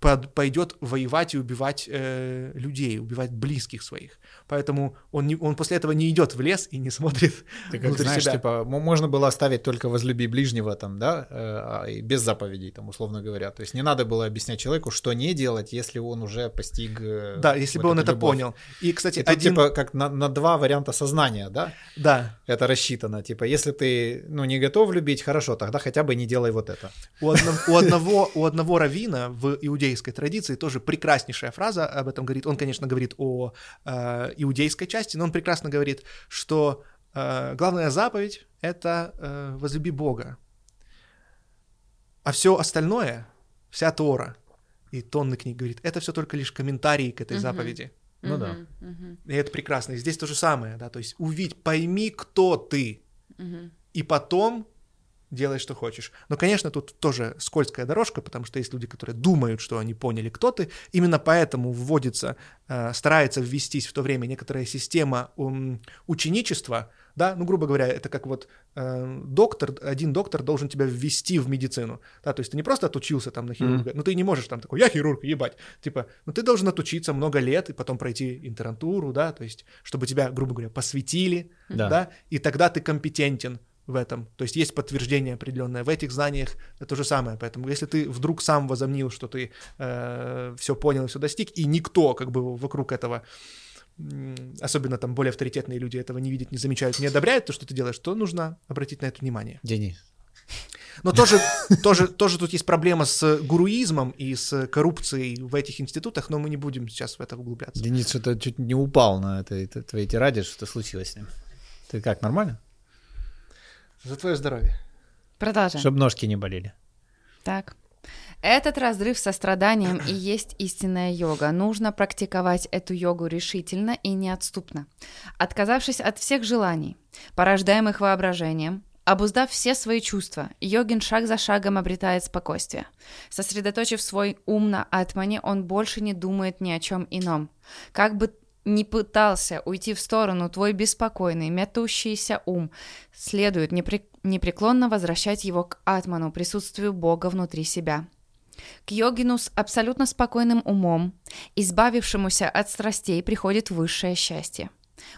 пойдет воевать и убивать э, людей, убивать близких своих. Поэтому он, не- он после этого не идет в лес и не смотрит Ты как знаешь, себя. типа, можно было оставить только возлюби ближнего там, да, э, а, без заповедей, там, условно говоря. То есть не надо было объяснять человеку, что не делать, если он уже постиг... э, Да, если вот бы он это любовь. понял. И, кстати, И тут, один... типа, как на, на два варианта сознания, да, Да, это рассчитано. Типа, если ты, ну, не готов любить, хорошо, тогда хотя бы не делай вот это. У одного, у одного, у одного равина в иудейской традиции тоже прекраснейшая фраза об этом говорит. Он, конечно, говорит о э, иудейской части, но он прекрасно говорит, что э, главная заповедь — это э, возлюби Бога. А все остальное, вся Тора и тонны книг, говорит, это все только лишь комментарии к этой Мгм. заповеди. Ну да. И это прекрасно. И здесь то же самое, да, то есть увидь, пойми, кто ты, Мгм. и потом делай, что хочешь. Но, конечно, тут тоже скользкая дорожка, потому что есть люди, которые думают, что они поняли, кто ты. Именно поэтому вводится, э, старается ввестись в то время некоторая система ученичества, да, ну, грубо говоря, это как вот э, доктор, один доктор должен тебя ввести в медицину, да, то есть ты не просто отучился там на хирурга, ну, ты не можешь там такой, я хирург, ебать, типа, ну, ты должен отучиться много лет и потом пройти интернатуру, да, то есть, чтобы тебя, грубо говоря, посвятили, Да. да, и тогда ты компетентен в этом. То есть есть подтверждение определенное в этих знаниях, это то же самое. Поэтому если ты вдруг сам возомнил, что ты все понял и все достиг, и никто как бы вокруг этого особенно там более авторитетные люди этого не видят, не замечают, не одобряют то, что ты делаешь, то нужно обратить на это внимание. Денис. Но тоже, тоже, тоже тут есть проблема с гуруизмом и с коррупцией в этих институтах, но мы не будем сейчас в это углубляться. Денис что-то чуть не упал на этой твоей тираде, что случилось с ним. Ты как, нормально? За твое здоровье. Продолжаем. Чтобы ножки не болели. Так. Этот разрыв со страданием и есть истинная йога. Нужно практиковать эту йогу решительно и неотступно. Отказавшись от всех желаний, порождаемых воображением, обуздав все свои чувства, йогин шаг за шагом обретает спокойствие. Сосредоточив свой ум на атмане, он больше не думает ни о чем ином. Как бы ни пытался уйти в сторону твой беспокойный, метущийся ум, следует непре- непреклонно возвращать его к атману, присутствию Бога внутри себя. К йогину с абсолютно спокойным умом, избавившемуся от страстей, приходит высшее счастье.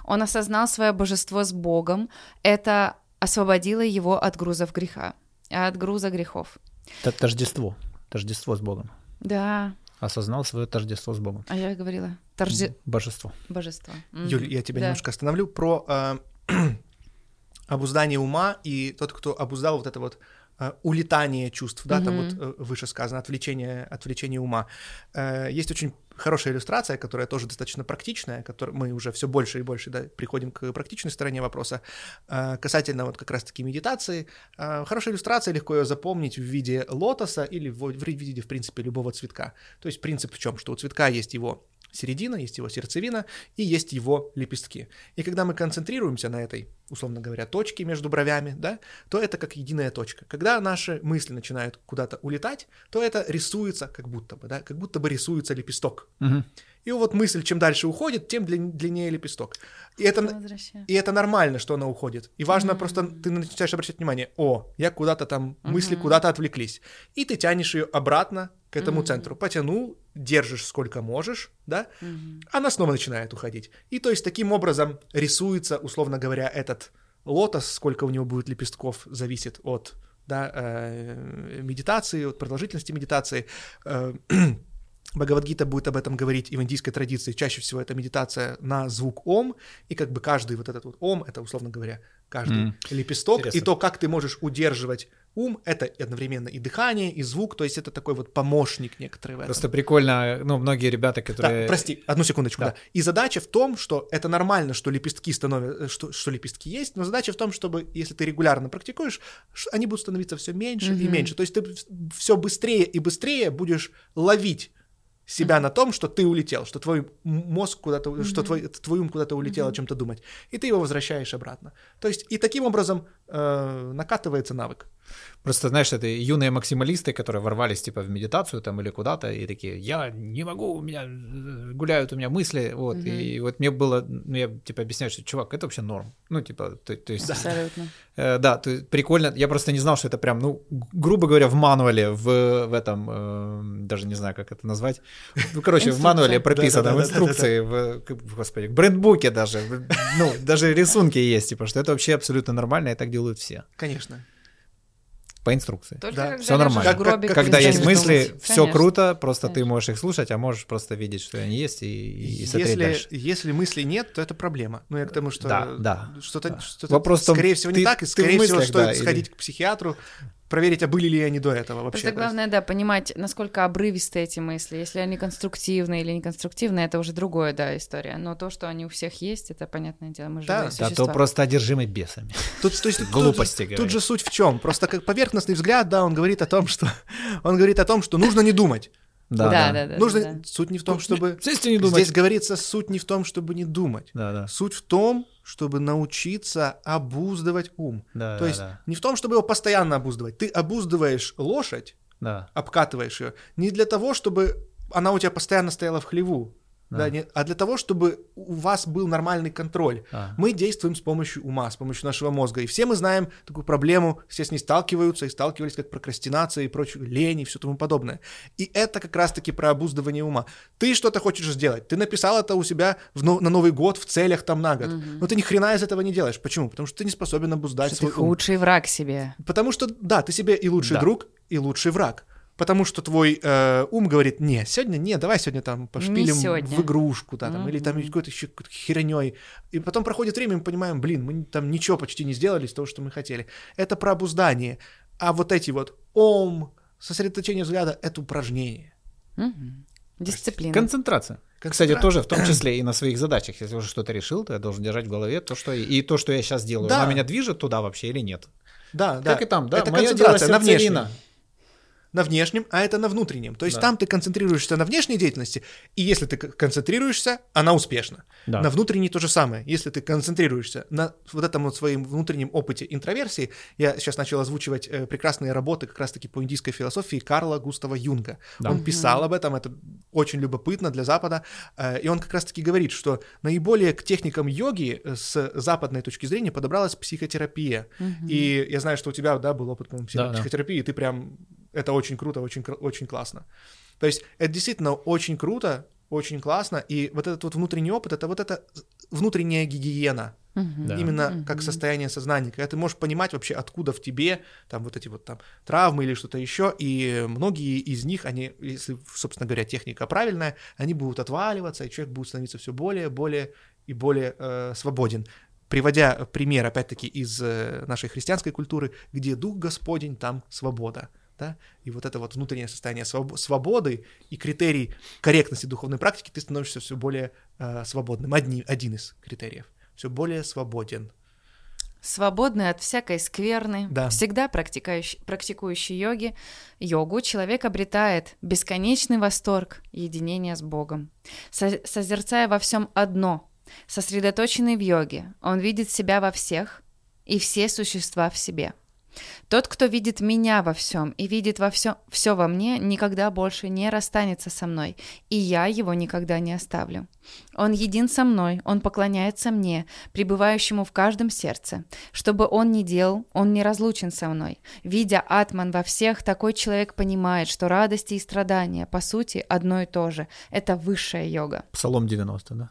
Он осознал свое божество с Богом. Это освободило его от грузов греха, от груза грехов. Это тождество. Тождество с Богом. Да, Осознал свое тождество с Богом. а я говорила, торже... Божество. божество. Мгм. Юль, я тебя Да. немножко остановлю про э, обуздание ума и тот, кто обуздал вот это вот э, улетание чувств, да, там вот э, выше сказано, отвлечение, отвлечение ума. Э, Есть очень хорошая иллюстрация, которая тоже достаточно практичная, которой мы уже все больше и больше да, приходим к практичной стороне вопроса, э, касательно вот как раз-таки медитации. Э, Хорошая иллюстрация, легко ее запомнить в виде лотоса или в в виде, в принципе, любого цветка. То есть принцип в чем? Что у цветка есть его середина, есть его сердцевина и есть его лепестки. И когда мы концентрируемся на этой, условно говоря, точке между бровями, да, то это как единая точка. Когда наши мысли начинают куда-то улетать, то это рисуется как будто бы, да, как будто бы рисуется лепесток. Мгм. И вот мысль, чем дальше уходит, тем длин- длиннее лепесток. И это, и это нормально, что она уходит. И важно Мгм. просто, ты начинаешь обращать внимание, о, я куда-то там, мысли Мгм. куда-то отвлеклись. И ты тянешь ее обратно к этому Мгм. центру. Потянул, держишь сколько можешь, да, Мгм. она снова начинает уходить. И то есть таким образом рисуется, условно говоря, этот лотос, сколько у него будет лепестков, зависит от да, э, медитации, от продолжительности медитации. Э, Бхагавадгита будет об этом говорить и в индийской традиции. Чаще всего это медитация на звук ом, и как бы каждый вот этот вот ом, это, условно говоря, каждый М. лепесток, Интересно. и то, как ты можешь удерживать ум, это одновременно и дыхание, и звук, то есть это такой вот помощник некоторый в этом. Просто прикольно, ну, многие ребята, которые... Да, прости, одну секундочку, Да. да. И задача в том, что это нормально, что лепестки становятся, что, что лепестки есть, но задача в том, чтобы, если ты регулярно практикуешь, они будут становиться все меньше и Мгм. меньше. То есть ты все быстрее и быстрее будешь ловить себя на том, что ты улетел, что твой мозг куда-то, что твой, твой ум куда-то улетел о чем-то думать, и ты его возвращаешь обратно. То есть и таким образом э, накатывается навык. Просто, знаешь, это юные максималисты, которые ворвались, типа, в медитацию там или куда-то, и такие, я не могу, у меня э, гуляют у меня мысли, вот, Мгм. и вот мне было, ну, я, типа, объясняю, что, чувак, это вообще норм, ну, типа, то, то есть, Абсолютно. Э, да, то есть прикольно. Я просто не знал, что это прям, ну, грубо говоря, в мануале, в, в этом, э, даже не знаю, как это назвать. Ну, короче, в мануале прописано, в инструкции, в, господи, в брендбуке даже. Ну, даже рисунки есть, типа, что это вообще абсолютно нормально, и так делают все. Конечно. По инструкции. Только Да, лежишь нормально. в гробе, Как- Когда есть мысли, думать. все Конечно. круто, просто ты Конечно. можешь их слушать, а можешь просто видеть, что они есть, и, и, и смотреть Если, дальше. если мыслей нет, то это проблема. Ну, я к тому, что Да, да, что-то, да. что-то Вопрос в том, скорее всего, не ты- так, и ты в скорее всего, мыслях, стоит да, или- сходить к психиатру, проверить, а были ли они до этого вообще. Просто главное, да, понимать, насколько обрывисты эти мысли. Если они конструктивные или неконструктивные, это уже другая, да, история. Но то, что они у всех есть, это понятное дело, мы Да, живые Да, существа. то просто одержимый бесами. Тут, то есть, Глупости тут, же- тут же суть в чем? Просто как поверхностный взгляд, да, он говорит о том, что он говорит о том, что нужно не думать. Да, да, да. да, нужно да. суть не в том, чтобы Здесь не думать. здесь говорится суть не в том, чтобы не думать. Да, да. Суть в том, чтобы научиться обуздывать ум. Да, То да, есть да. не в том, чтобы его постоянно обуздывать. Ты обуздываешь лошадь, Да. обкатываешь ее не для того, чтобы она у тебя постоянно стояла в хлеву, Да. да, не- а для того, чтобы у вас был нормальный контроль. А. Мы действуем с помощью ума, с помощью нашего мозга. И все мы знаем такую проблему, все с ней сталкиваются и сталкивались, как прокрастинация и прочее, лень и все тому подобное. И это как раз-таки про обуздывание ума. Ты что-то хочешь сделать, ты написал это у себя в на Новый год в целях там на год, но ты ни хрена из этого не делаешь. Почему? Потому что ты не способен обуздать Что ты свой ум. худший враг себе. Потому что, да, ты себе и лучший Да. друг, и лучший враг. Потому что твой э, ум говорит, не, сегодня не, давай сегодня там пошпилим сегодня. в игрушку, да, там, или там какой-то еще херней. И потом проходит время, мы понимаем, блин, мы там ничего почти не сделали из того, что мы хотели. Это про обуздание. А вот эти вот ом, сосредоточение взгляда — это упражнение. Мгм. Дисциплина. Концентрация. Кстати, Концентра- тоже в том числе и на своих задачах. Если уже что-то решил, то я должен держать в голове то, что и то, что я сейчас делаю. Да. Она меня движет туда вообще или нет? Да, да. Как и там, да. Это Мое концентрация дело сердцевина. На внешнем, а это на внутреннем. То есть Да. там ты концентрируешься на внешней деятельности, и если ты концентрируешься, она успешна. Да. На внутренней то же самое. Если ты концентрируешься на вот этом вот своем внутреннем опыте интроверсии, я сейчас начал озвучивать э, прекрасные работы как раз-таки по индийской философии Карла Густава Юнга. Да. Он писал об этом, это очень любопытно для Запада, э, и он как раз-таки говорит, что наиболее к техникам йоги э, с западной точки зрения подобралась психотерапия. И я знаю, что у тебя, да, был опыт, по-моему, Да, да. психотерапии, и ты прям... Это очень круто, очень, очень классно. То есть это действительно очень круто, очень классно. И вот этот вот внутренний опыт, это вот эта внутренняя гигиена. Мгм. Да. Именно Мгм. как состояние сознания, когда ты можешь понимать вообще, откуда в тебе там вот эти вот там травмы или что-то еще, и многие из них, они, если, собственно говоря, техника правильная, они будут отваливаться, и человек будет становиться все более, более и более э, свободен. Приводя пример, опять-таки, из э, нашей христианской культуры, где Дух Господень, там свобода. Да? И вот это вот внутреннее состояние своб- свободы и критерий корректности духовной практики, ты становишься все более э, свободным. Одни, один из критериев. Все более свободен. Свободный от всякой скверны, Да. всегда практикующий, практикующий йоги, йогу, человек обретает бесконечный восторг единения с Богом. Со- созерцая во всем одно, сосредоточенный в йоге, он видит себя во всех и все существа в себе. Тот, кто видит меня во всем и видит во все, все во мне, никогда больше не расстанется со мной, и я его никогда не оставлю. Он един со мной, он поклоняется мне, пребывающему в каждом сердце. Что бы он ни делал, он не разлучен со мной. Видя атман во всех, такой человек понимает, что радости и страдания, по сути, одно и то же. Это высшая йога. Псалом 90, да?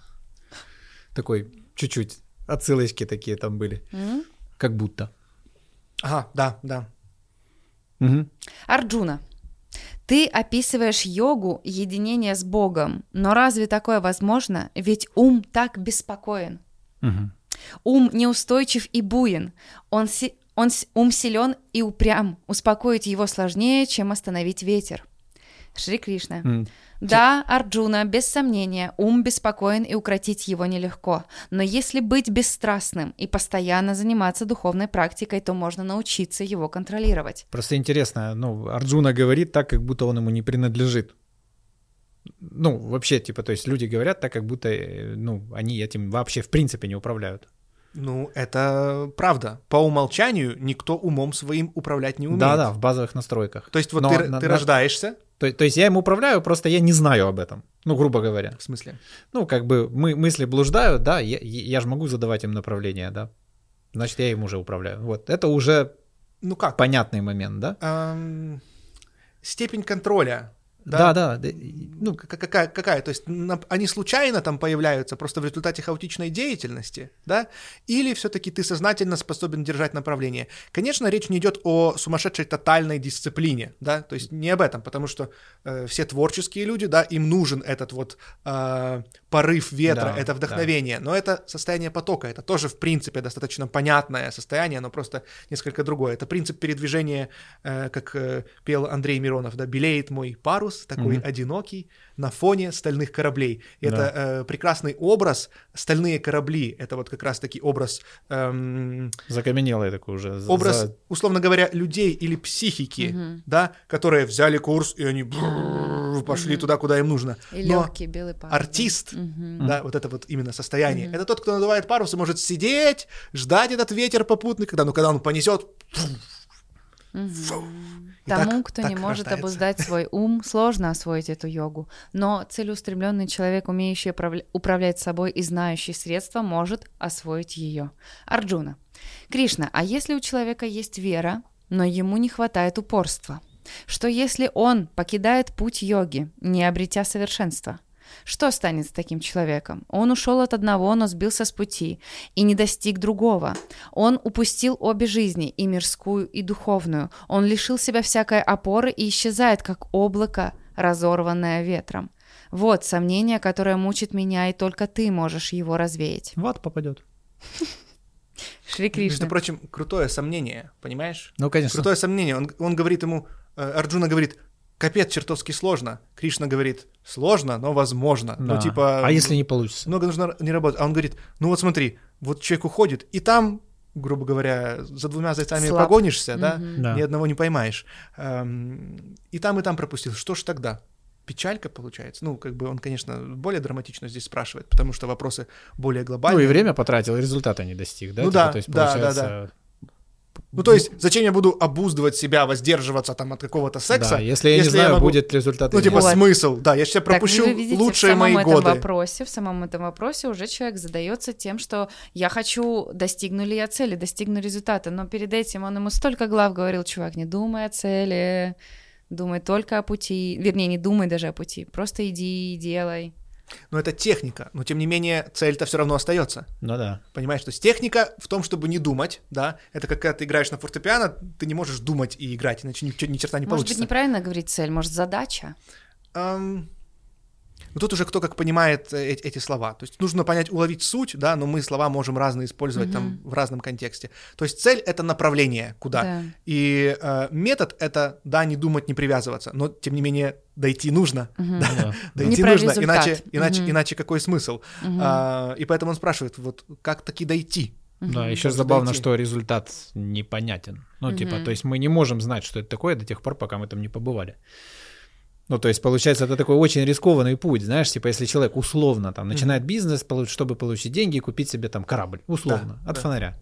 Такой чуть-чуть отсылочки такие там были. М? Как будто. Ага, да, да. Мгм. Арджуна, ты описываешь йогу единения с Богом, но разве такое возможно? Ведь ум так беспокоен. Мгм. Ум неустойчив и буен. Он, си- он с- ум силен и упрям. Успокоить его сложнее, чем остановить ветер. Шри Кришна. М. Да, Арджуна, без сомнения, ум беспокоен и укротить его нелегко. Но если быть бесстрастным и постоянно заниматься духовной практикой, то можно научиться его контролировать. Просто интересно, ну, Арджуна говорит так, как будто он ему не принадлежит. Ну, вообще, типа, то есть люди говорят так, как будто, э, ну, они этим вообще в принципе не управляют. Ну, это правда. По умолчанию никто умом своим управлять не умеет. Да-да, в базовых настройках. То есть вот Но ты, на- ты на- рождаешься, То, то есть я им управляю, просто я не знаю об этом. Ну, грубо говоря. в смысле? Ну, как бы мы, мысли блуждают, да, я, я же могу задавать им направление, да. Значит, я им уже управляю. Вот, это уже Ну как? понятный момент, да? Ам, степень контроля. Да, да. да, Ну, какая, какая? То есть они случайно там появляются просто в результате хаотичной деятельности, да? Или все-таки ты сознательно способен держать направление? Конечно, речь не идет о сумасшедшей тотальной дисциплине, да? То есть не об этом, потому что э, все творческие люди, да, им нужен этот вот э, порыв ветра, Да, это вдохновение, но это состояние потока, это тоже в принципе достаточно понятное состояние, но просто несколько другое. Это принцип передвижения, э, как э, пел Андрей Миронов, да, белеет мой парус, такой Мгм. одинокий, на фоне стальных кораблей. И Да. Это э, прекрасный образ, стальные корабли, это вот как раз-таки образ, эм, Закаменелый такой уже. образ, за- условно говоря, людей или психики, Мгм. да, которые взяли курс, и они пошли Мгм. туда, куда им нужно. И Но легкий белый парус. артист, Мгм. да, вот это вот именно состояние. Мгм. Это тот, кто надувает парус и может сидеть, ждать этот ветер попутный, когда, ну, когда он понесет. И Тому, так- кто так не может рождается. обуздать свой ум, сложно освоить эту йогу. Но целеустремленный человек, умеющий управля- управлять собой и знающий средства, может освоить ее. Арджуна. Кришна, а если у человека есть вера, но ему не хватает упорства? Что если он покидает путь йоги, не обретя совершенства? Что станет с таким человеком? Он ушел от одного, но сбился с пути и не достиг другого. Он упустил обе жизни, и мирскую, и духовную. Он лишил себя всякой опоры и исчезает, как облако, разорванное ветром. Вот сомнение, которое мучит меня, и только ты можешь его развеять. В ад попадет. Шри Между Кришна. прочим, крутое сомнение, понимаешь? Ну, конечно. Крутое сомнение. Он, он говорит ему, э, Арджуна говорит, капец, чертовски сложно. Кришна говорит, сложно, но возможно. Да. Ну, типа... А если не получится? Много нужно не работать. А он говорит, ну вот смотри, вот человек уходит, и там, грубо говоря, за двумя зайцами Слаб. погонишься, да, Мгм. Да. ни одного не поймаешь. Эм, И там, и там пропустил. Что ж тогда? Печалька получается. Ну, как бы он, конечно, более драматично здесь спрашивает, потому что вопросы более глобальные. Ну и время потратил, и результата не достиг, да? Ну Типа, да, то есть, да, да, получается, Ну, то есть, зачем я буду обуздывать себя, воздерживаться там от какого-то секса? да, если я не знаю, могу- будет результат. Ну, типа. Вот. смысл, да, я сейчас пропущу так видите, лучшие в самом мои этом годы. вопросе, в самом этом вопросе уже человек задается тем, что я хочу, достигну ли я цели, достигну результата, но перед этим он ему столько глав говорил, чувак, не думай о цели, думай только о пути, вернее, не думай даже о пути, просто иди и делай. Но это техника, но тем не менее цель-то все равно остается. Ну да. Понимаешь, то есть техника в том, чтобы не думать, да, это как когда ты играешь на фортепиано, ты не можешь думать и играть, иначе ни, ни черта не Может получится. быть, неправильно говорить цель, может, задача? Ам, ну, тут уже кто как понимает э, эти, слова. То есть нужно понять, уловить суть, да, но мы слова можем разные использовать там в разном контексте. То есть цель — это направление, куда. Да. И э, метод — это, да, не думать, не привязываться, но, тем не менее, дойти нужно. Да, Да. Дойти Не нужно, иначе, иначе, Мгм. иначе какой смысл? А, и поэтому он спрашивает, вот как таки дойти? Да, еще забавно, дойти? что результат непонятен. Ну, типа, Мгм. то есть мы не можем знать, что это такое до тех пор, пока мы там не побывали. Ну, то есть, получается, это такой очень рискованный путь, знаешь, типа, если человек условно там начинает бизнес, чтобы получить деньги и купить себе там корабль, условно, Да, от да. фонаря,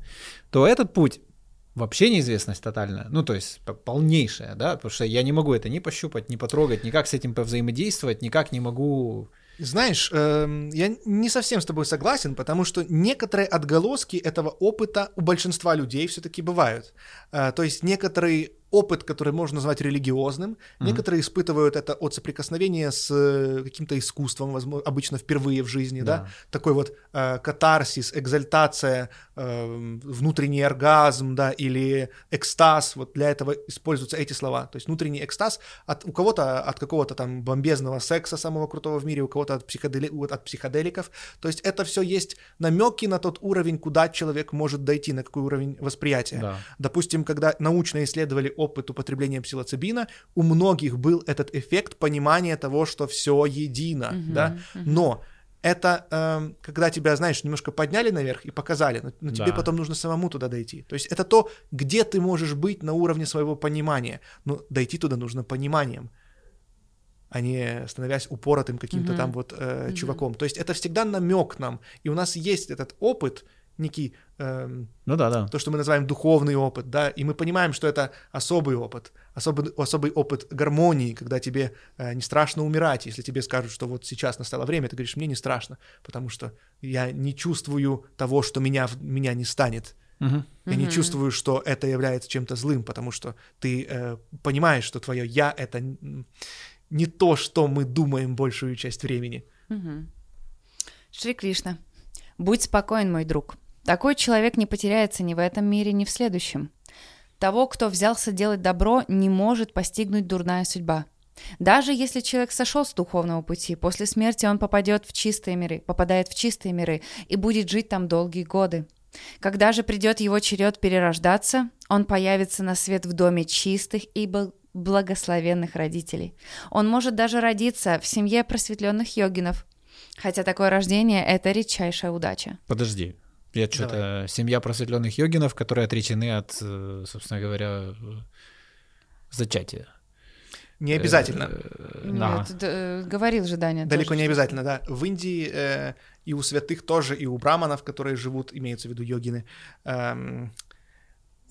то этот путь вообще неизвестность тотальная, ну, то есть, полнейшая, да, потому что я не могу это ни пощупать, ни потрогать, никак с этим повзаимодействовать, никак не могу... Знаешь, эм, я не совсем с тобой согласен, потому что некоторые отголоски этого опыта у большинства людей все-таки бывают. Э, То есть некоторый опыт, который можно назвать религиозным, некоторые испытывают это от соприкосновения с э, каким-то искусством, возможно, обычно впервые в жизни, да, Да. такой вот э, катарсис, экзальтация, э, внутренний оргазм, да, или экстаз, вот для этого используются эти слова. То есть внутренний экстаз от, у кого-то от какого-то там бомбезного секса самого крутого в мире, у кого-то от, психодели, от психоделиков. То есть это все есть намеки на тот уровень, куда человек может дойти, на какой уровень восприятия. Да. Допустим, когда научно исследовали опыт употребления псилоцибина, у многих был этот эффект понимания того, что все едино, да, но это эм, когда тебя, знаешь, немножко подняли наверх и показали, но, но тебе Да. потом нужно самому туда дойти. То есть это то, где ты можешь быть на уровне своего понимания. Но дойти туда нужно пониманием, а не становясь упоротым каким-то там вот э, чуваком. То есть это всегда намек нам, и у нас есть этот опыт некий эм, Ну да, да. то, что мы называем духовный опыт, да, и мы понимаем, что это особый опыт, особый, особый опыт гармонии, когда тебе э, не страшно умирать, если тебе скажут, что вот сейчас настало время, ты говоришь, мне не страшно, потому что я не чувствую того, что меня, меня не станет. Мгм. Я не чувствую, что это является чем-то злым, потому что ты э, понимаешь, что твое я это не то, что мы думаем большую часть времени. Мгм. Шри Кришна, будь спокоен, мой друг. Такой человек не потеряется ни в этом мире, ни в следующем. Того, кто взялся делать добро, не может постигнуть дурная судьба. Даже если человек сошел с духовного пути, после смерти он попадет в чистые миры, попадает в чистые миры и будет жить там долгие годы. Когда же придет его черед перерождаться, он появится на свет в доме чистых и бл- благословенных родителей. Он может даже родиться в семье просветленных йогинов, хотя такое рождение – это редчайшая удача. Подожди. Я что-то... Семья просветленных йогинов, которые отречены от, э, собственно говоря, зачатия. Не обязательно. Э, Нет, э, говорил же Даня. Далеко тоже, не обязательно, да. В Индии э, и у святых тоже, и у браманов, которые живут, имеется в виду йогины, эм,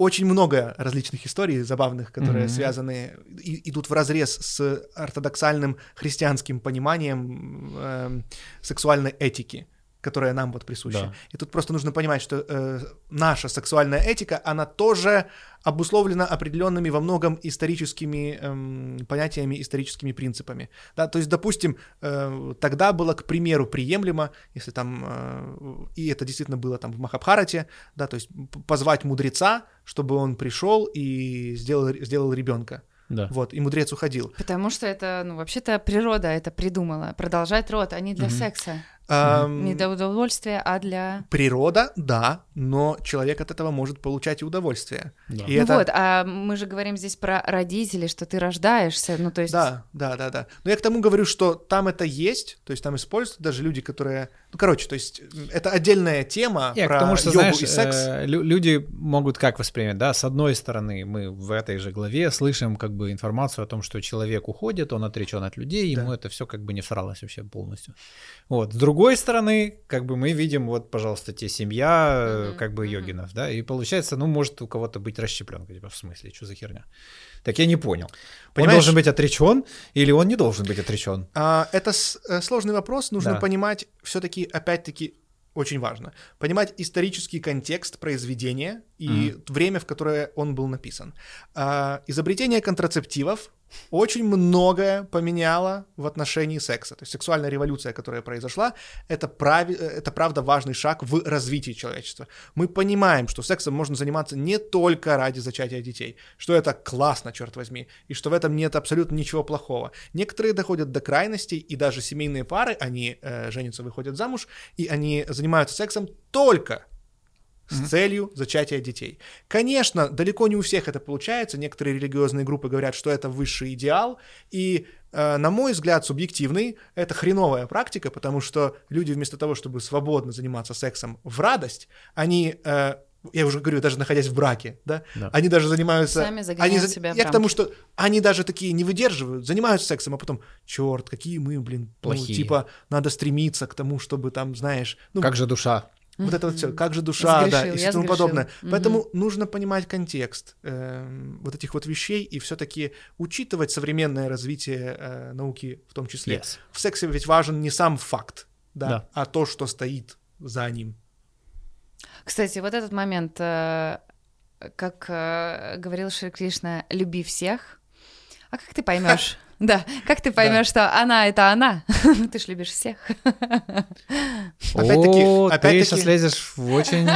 очень много различных историй забавных, которые Мгм. связаны, и, идут в разрез с ортодоксальным христианским пониманием эм, сексуальной этики которая нам вот присуща. Да. И тут просто нужно понимать, что э, наша сексуальная этика, она тоже обусловлена определенными во многом историческими эм, понятиями, историческими принципами. Да, то есть, допустим, э, тогда было, к примеру, приемлемо, если там, э, и это действительно было там в Махабхарате, да, то есть позвать мудреца, чтобы он пришел и сделал, сделал ребенка. Да. Вот, и мудрец уходил. Потому что это, ну, вообще-то природа это придумала. Продолжать род, а не для Мгм. секса. Ам, Не для удовольствия, а для... Природа, да, но человек от этого может получать и удовольствие. Да. И ну это... вот, а мы же говорим здесь про родителей, что ты рождаешься, ну то есть... Да, да, да, да. Но я к тому говорю, что там это есть, то есть там используются даже люди, которые... Ну, короче, то есть это отдельная тема Я про к тому, что, йогу знаешь, и секс. э, лю- люди могут как воспринимать, да, с одной стороны, мы в этой же главе слышим как бы информацию о том, что человек уходит, он отречен от людей, ему Да. это все как бы не всралось вообще полностью. Вот, с другой стороны, как бы мы видим, вот, пожалуйста, те семья, Мгм, как бы йогинов, да, и получается, ну, может у кого-то быть расщепленка, типа, в смысле, что за херня? Так я не понял. Он Понимаешь- должен быть отречен или он не должен быть отречен? А, это с- э, сложный вопрос, нужно Да. понимать все-таки, опять-таки, очень важно, понимать исторический контекст произведения и время, в которое он был написан. А, изобретение контрацептивов очень многое поменяло в отношении секса. То есть сексуальная революция, которая произошла, это, прави, это правда важный шаг в развитии человечества. Мы понимаем, что сексом можно заниматься не только ради зачатия детей, что это классно, черт возьми, и что в этом нет абсолютно ничего плохого. Некоторые доходят до крайностей, и даже семейные пары, они э, женятся, выходят замуж, и они занимаются сексом только с целью зачатия детей. Конечно, далеко не у всех это получается. Некоторые религиозные группы говорят, что это высший идеал. И, э, на мой взгляд, субъективный, это хреновая практика, потому что люди вместо того, чтобы свободно заниматься сексом в радость, они э, я уже говорю, даже находясь в браке, да, Да. они даже занимаются... Сами они, за- себя Я к тому, что они даже такие не выдерживают, занимаются сексом, а потом, черт, какие мы, блин, ну, Плохие. типа, надо стремиться к тому, чтобы там, знаешь, ну, Как же душа? Вот это вот все, как же душа, да, Сгрешил, и я все тому сгрешил. подобное. Мгм. Поэтому нужно понимать контекст эм, вот этих вот вещей и все-таки учитывать современное развитие э, науки в том числе. Yes. В сексе ведь важен не сам факт, да, Да. а то, что стоит за ним. Кстати, вот этот момент, э, как э, говорил Шри Кришна, люби всех. А как ты поймешь? Да, как ты поймешь, что она это она? Ты ж любишь всех. Опять-таки- О, ты сейчас лезешь в очень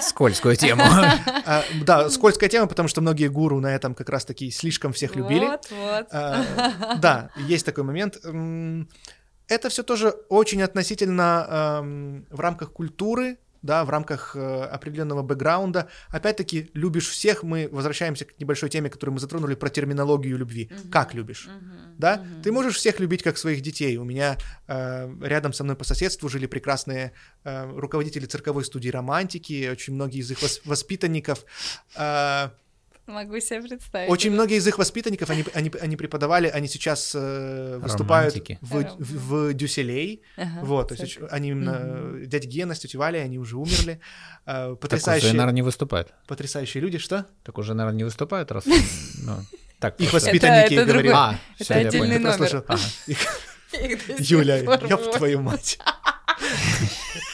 скользкую тему. А, да, скользкая тема, потому что многие гуру на этом как раз-таки слишком всех любили. Вот, вот. А, Да, есть такой момент. Это все тоже очень относительно в рамках культуры, да, в рамках э, определенного бэкграунда. Опять-таки, любишь всех, мы возвращаемся к небольшой теме, которую мы затронули про терминологию любви. Как любишь? Да? Ты можешь всех любить как своих детей. У меня э, рядом со мной по соседству жили прекрасные э, руководители цирковой студии романтики, очень многие из их вос- воспитанников. э, Могу себе представить. очень многие из их воспитанников, они, они, они преподавали, они сейчас э, выступают Романтики. в, в, в Дюселей. Ага, вот, то есть они именно, э, дядя Гена с тетей Валей, они уже умерли. Э, Так уже, потрясающие, наверное, не выступает. потрясающие люди, что? Так уже, наверное, не выступает, раз... ну, так Их воспитанники это говорили. другой. А, Это я отдельный номер. Ага. Юля, ёб вот. твою мать.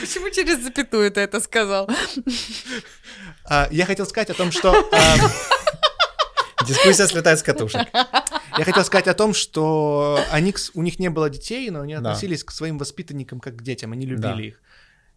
Почему через запятую ты это сказал? А, Я хотел сказать о том, что... а, Дискуссия слетает с катушек. Я хотел сказать о том, что они, с- у них не было детей, но они Да. относились к своим воспитанникам как к детям, они любили Да. их.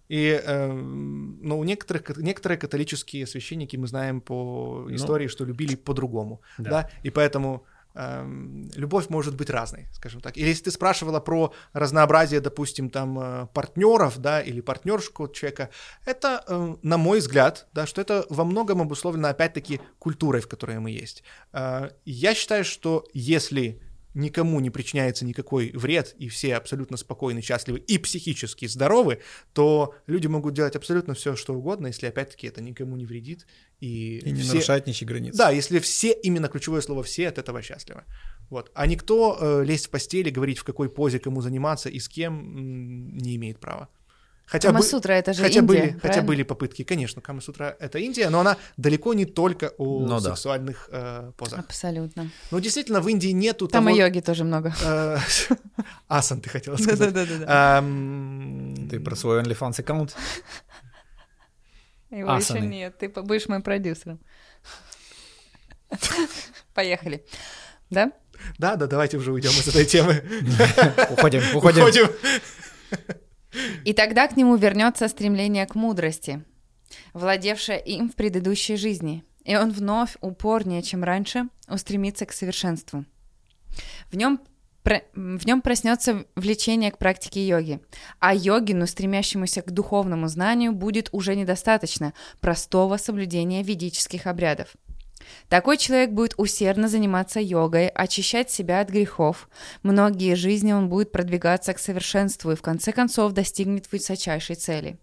И эм, ну, у некоторых, некоторые католические священники, мы знаем по Ну. истории, что любили по-другому. Да. Да. И поэтому эм, любовь может быть разной, скажем так. Или если ты спрашивала про разнообразие, допустим, там партнеров, да, или партнершку человека, это, э, на мой взгляд, да, что это во многом обусловлено, опять-таки, культурой, в которой мы есть. Э, Я считаю, что если никому не причиняется никакой вред, и все абсолютно спокойны, счастливы и психически здоровы, то люди могут делать абсолютно все, что угодно, если, опять-таки, это никому не вредит. И, И не все- нарушает ничьи границы. да, если все, именно ключевое слово «все» от этого счастливы. Вот. А никто э, лезть в постели, говорить, в какой позе кому заниматься и с кем, не имеет права. Хотя, бы- Камасутра это же хотя, Индия, были, хотя были попытки, конечно, Камасутра — это Индия, но она далеко не только о Ну да. сексуальных э, позах. Абсолютно. Но действительно, в Индии нету Там того... и йоги тоже много. э, Асан, ты хотела сказать. Да-да-да. Ты про свой OnlyFans аккаунт? Его еще нет, ты будешь моим продюсером. Поехали. Да? Да, да, давайте уже уйдем из этой темы. Уходим, уходим. Уходим. И тогда к нему вернется стремление к мудрости, владевшее им в предыдущей жизни, и он вновь упорнее, чем раньше, устремится к совершенству. В нем в нем проснется влечение к практике йоги, а йогину, стремящемуся к духовному знанию, будет уже недостаточно простого соблюдения ведических обрядов. Такой человек будет усердно заниматься йогой, очищать себя от грехов. Многие жизни он будет продвигаться к совершенству и в конце концов достигнет высочайшей цели.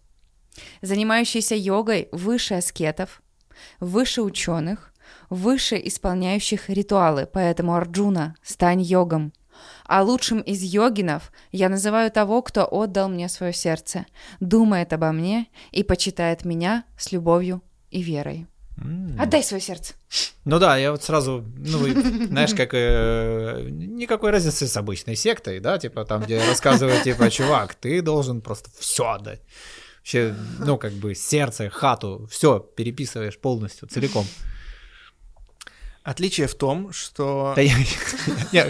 Занимающийся йогой выше аскетов, выше ученых, выше исполняющих ритуалы, поэтому Арджуна, стань йогом. А лучшим из йогинов я называю того, кто отдал мне свое сердце, думает обо мне и почитает меня с любовью и верой. Отдай свое сердце. Ну да, я вот сразу, ну, знаешь, как э, никакой разницы с обычной сектой, да, типа там, где рассказывают, типа, чувак, ты должен просто все отдать. Вообще, ну, как бы сердце, хату, все переписываешь полностью, целиком. Отличие в том, что Да я-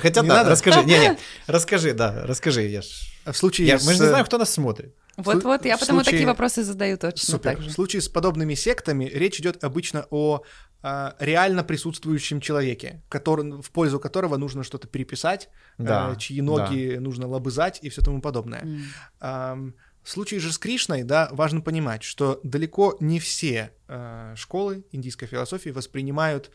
хотя Не да, надо? расскажи, не, не, расскажи, да, расскажи, я ж- в случае я- с... мы же не знаем, кто нас смотрит. Вот-вот, я потому случае- такие вопросы задаю точно Супер. так же. В случае с подобными сектами речь идет обычно о а, реально присутствующем человеке, который, в пользу которого нужно что-то переписать, Да, э, чьи ноги нужно лобызать и все тому подобное. М. Ам, В случае же с Кришной, да, важно понимать, что далеко не все э, школы индийской философии воспринимают,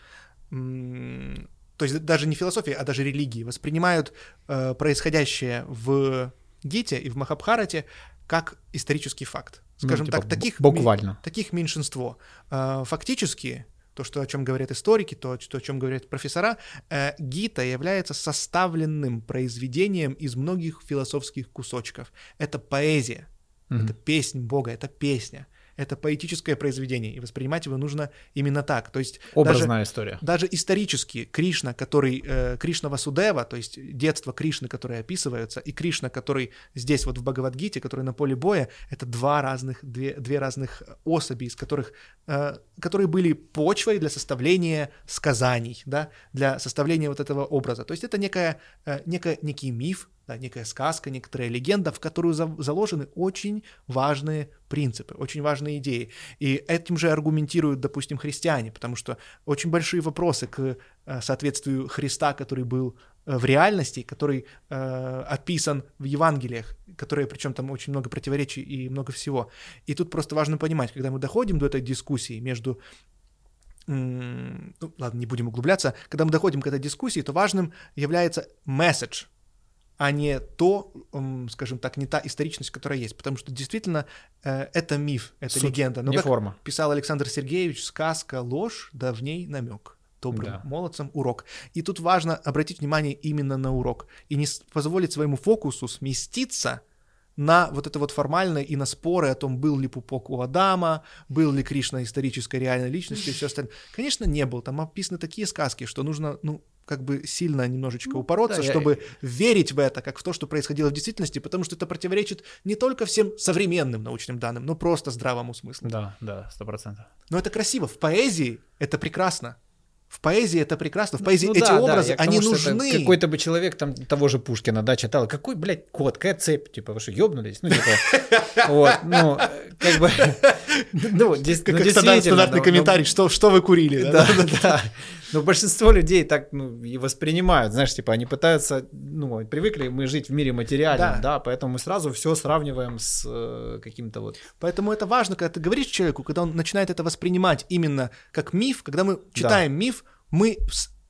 м, то есть даже не философии, а даже религии, воспринимают э, происходящее в Гите и в Махабхарате как исторический факт. Ну, Скажем типа, так, таких, бу- ми- буквально. таких меньшинство. Э, Фактически, то, что, о чем говорят историки, то, что, о чем говорят профессора, э, Гита является составленным произведением из многих философских кусочков. Это поэзия, Мгм. это песнь Бога, это песня, это поэтическое произведение, и воспринимать его нужно именно так. То есть даже, Образная история. даже исторически Кришна, который э, Кришна Васудева, то есть детство Кришны, которое описывается, и Кришна, который здесь вот в Бхагавадгите, который на поле боя, это два разных, две, две разных особи, из которых, э, которые были почвой для составления сказаний, да, для составления вот этого образа. То есть это некая, э, некая, некий миф, да, некая сказка, некоторая легенда, в которую за- заложены очень важные принципы, очень важные идеи. И этим же аргументируют, допустим, христиане, потому что очень большие вопросы к э, соответствию Христа, который был э, в реальности, который э, описан в Евангелиях, которые, причем там очень много противоречий и много всего. И тут просто важно понимать, когда мы доходим до этой дискуссии между ну, ладно, не будем углубляться, когда мы доходим к этой дискуссии, то важным является месседж, а не то, скажем так, не та историчность, которая есть. Потому что действительно э, это миф, это Суть, легенда. Но не как форма. писал Александр Сергеевич, сказка ложь, да в ней намек. Добрым Да. молодцам урок. И тут важно обратить внимание именно на урок. И не позволить своему фокусу сместиться на вот это вот формальное и на споры о том, был ли пупок у Адама, был ли Кришна исторической реальной личностью и все остальное. Конечно, не был. Там описаны такие сказки, что нужно, ну, как бы сильно немножечко упороться, да, я- чтобы верить в это, как в то, что происходило в действительности, потому что это противоречит не только всем современным научным данным, но просто здравому смыслу. Да, да, сто процентов. Но это красиво. В поэзии это прекрасно. В поэзии это прекрасно. В поэзии Ну эти да, да, образы, я тому, они это нужны. Какой-то бы человек там того же Пушкина, да, читал. Какой, блядь, кот, какая цепь? Типа, вы что, ёбнулись? Ну, типа, вот, ну, как бы, ну, ну, действительно, стандартный ну, комментарий, что, вы курили. ну, да? Да, да, да. Но большинство людей так ну, и воспринимают, знаешь, типа они пытаются, ну, привыкли мы жить в мире материальном, Да. да, поэтому мы сразу все сравниваем с э, каким-то вот Поэтому это важно, когда ты говоришь человеку, когда он начинает это воспринимать именно как миф, когда мы читаем миф, мы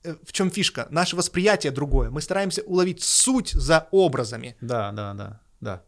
э, в чем фишка? Наше восприятие другое. Мы стараемся уловить суть за образами. Да, да, да, да.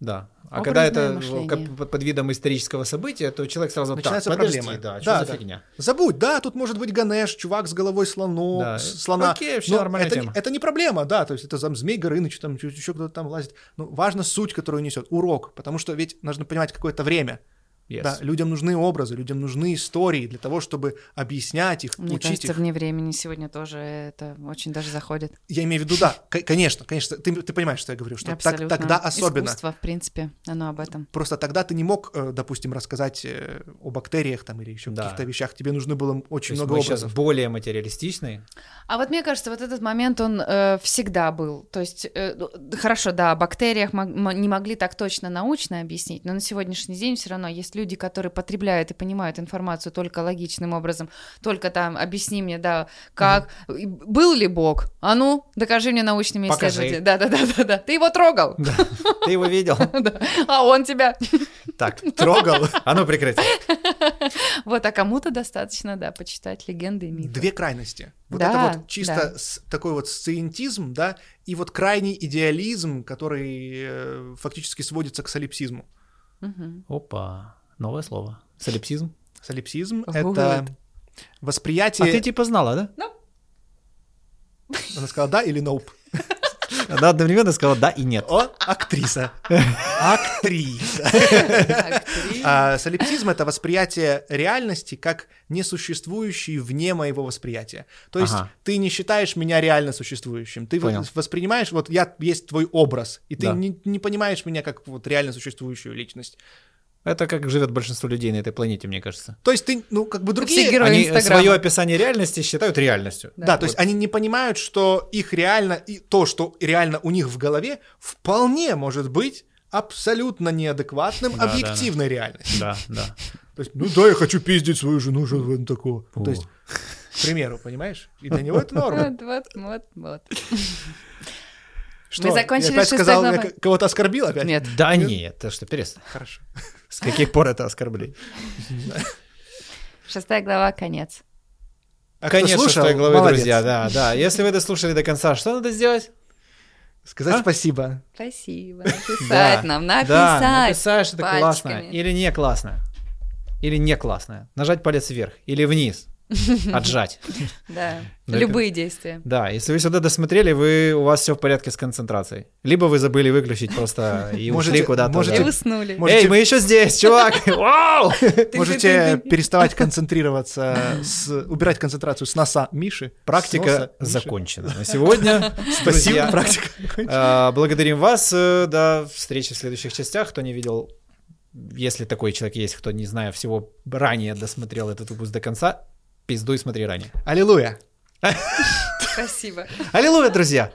Да. А когда это мышление. как под, видом исторического события, то человек сразу Начинаются так, подожди, проблемы. да, что Да, за да. фигня? Забудь, да, тут может быть Ганеш, чувак с головой слону, Да, с- слона. окей, всё Но нормальная это, тема. Не, это не проблема, да, то есть это там Змей Горыныч, там еще кто-то там лазит. Ну, важна суть, которую несет, урок, потому что ведь нужно понимать какое-то время. Yes. Да, людям нужны образы, людям нужны истории для того, чтобы объяснять их, Мне учить кажется, их. вне времени сегодня тоже это очень даже заходит. Я имею в виду, да, конечно, конечно, ты, ты понимаешь, что я говорю, что так- тогда особенно. Искусство, в принципе, оно об этом. Просто тогда ты не мог, э, допустим, рассказать э, о бактериях там или еще Да. каких-то вещах. Тебе нужно было То очень есть много мы сейчас образов. более материалистичные. А вот мне кажется, вот этот момент, он э, всегда был. То есть, э, ну, хорошо, да, о бактериях мог- не могли так точно научно объяснить, но на сегодняшний день все равно есть люди, которые потребляют и понимают информацию только логичным образом, только там, объясни мне, да, как, и был ли Бог? А ну, докажи мне научными исследованиями. Да-да-да-да, ты его трогал? Да. Ты его видел? Да. А он тебя. Так, Трогал. а ну прекратить. Вот, а кому-то достаточно, да, почитать легенды и мифы. Две крайности. Вот Да, это вот чисто да. с- такой вот сциентизм, да, и вот крайний идеализм, который э, фактически сводится к солипсизму. Мгм. Опа, новое слово. Солипсизм. Солипсизм — это А восприятие... ты типа знала, да? Она сказала «да» или «nope». Она одновременно сказала да и нет. О, актриса. Актриса. А солипсизм — это восприятие реальности как несуществующей вне моего восприятия. То есть Ага. ты не считаешь меня реально существующим. Ты Понял. воспринимаешь, вот я есть твой образ, и ты Да. не, не понимаешь меня как вот реально существующую личность. Это как живет большинство людей на этой планете, мне кажется. То есть ты, ну, как бы Все другие... герои Они Инстаграма. свое описание реальности считают реальностью. Да, то есть они не понимают, что их реально, и то, что реально у них в голове, вполне может быть абсолютно неадекватным Да, да, объективной реальностью. Да, да. То есть, ну да, я хочу пиздить свою жену, что в такого. О. То есть, к примеру, понимаешь? И для него это норма. Вот, вот, вот, вот. Что, Мы закончили я опять шестой сказал, я к- кого-то оскорбил опять? Нет. Да нет, ты что, перестань. Хорошо. С каких пор это оскорбление? Шестая глава, конец. А слушал, что главы, молодец. друзья, да, да. Если вы дослушали до конца, что надо сделать? Сказать А? спасибо. Спасибо. Написать нам, написать. Да, написать, что это классно или не классно. Или не классно. Нажать палец вверх или вниз. Отжать. Да. Да, Любые действия. Да, если вы сюда досмотрели, вы, у вас все в порядке с концентрацией. Либо вы забыли выключить просто и Можете- ушли куда-то. И можете- уснули. Можете- Эй, мы еще здесь, чувак! Вау! Можете переставать концентрироваться, убирать концентрацию с носа Миши. Практика закончена на сегодня. Спасибо, практика. а, Благодарим вас. э, До встречи в следующих частях. Кто не видел, если такой человек есть, кто, не знаю, всего ранее досмотрел этот выпуск до конца, Пиздуй, смотри ранее. Аллилуйя! Спасибо. Аллилуйя, друзья!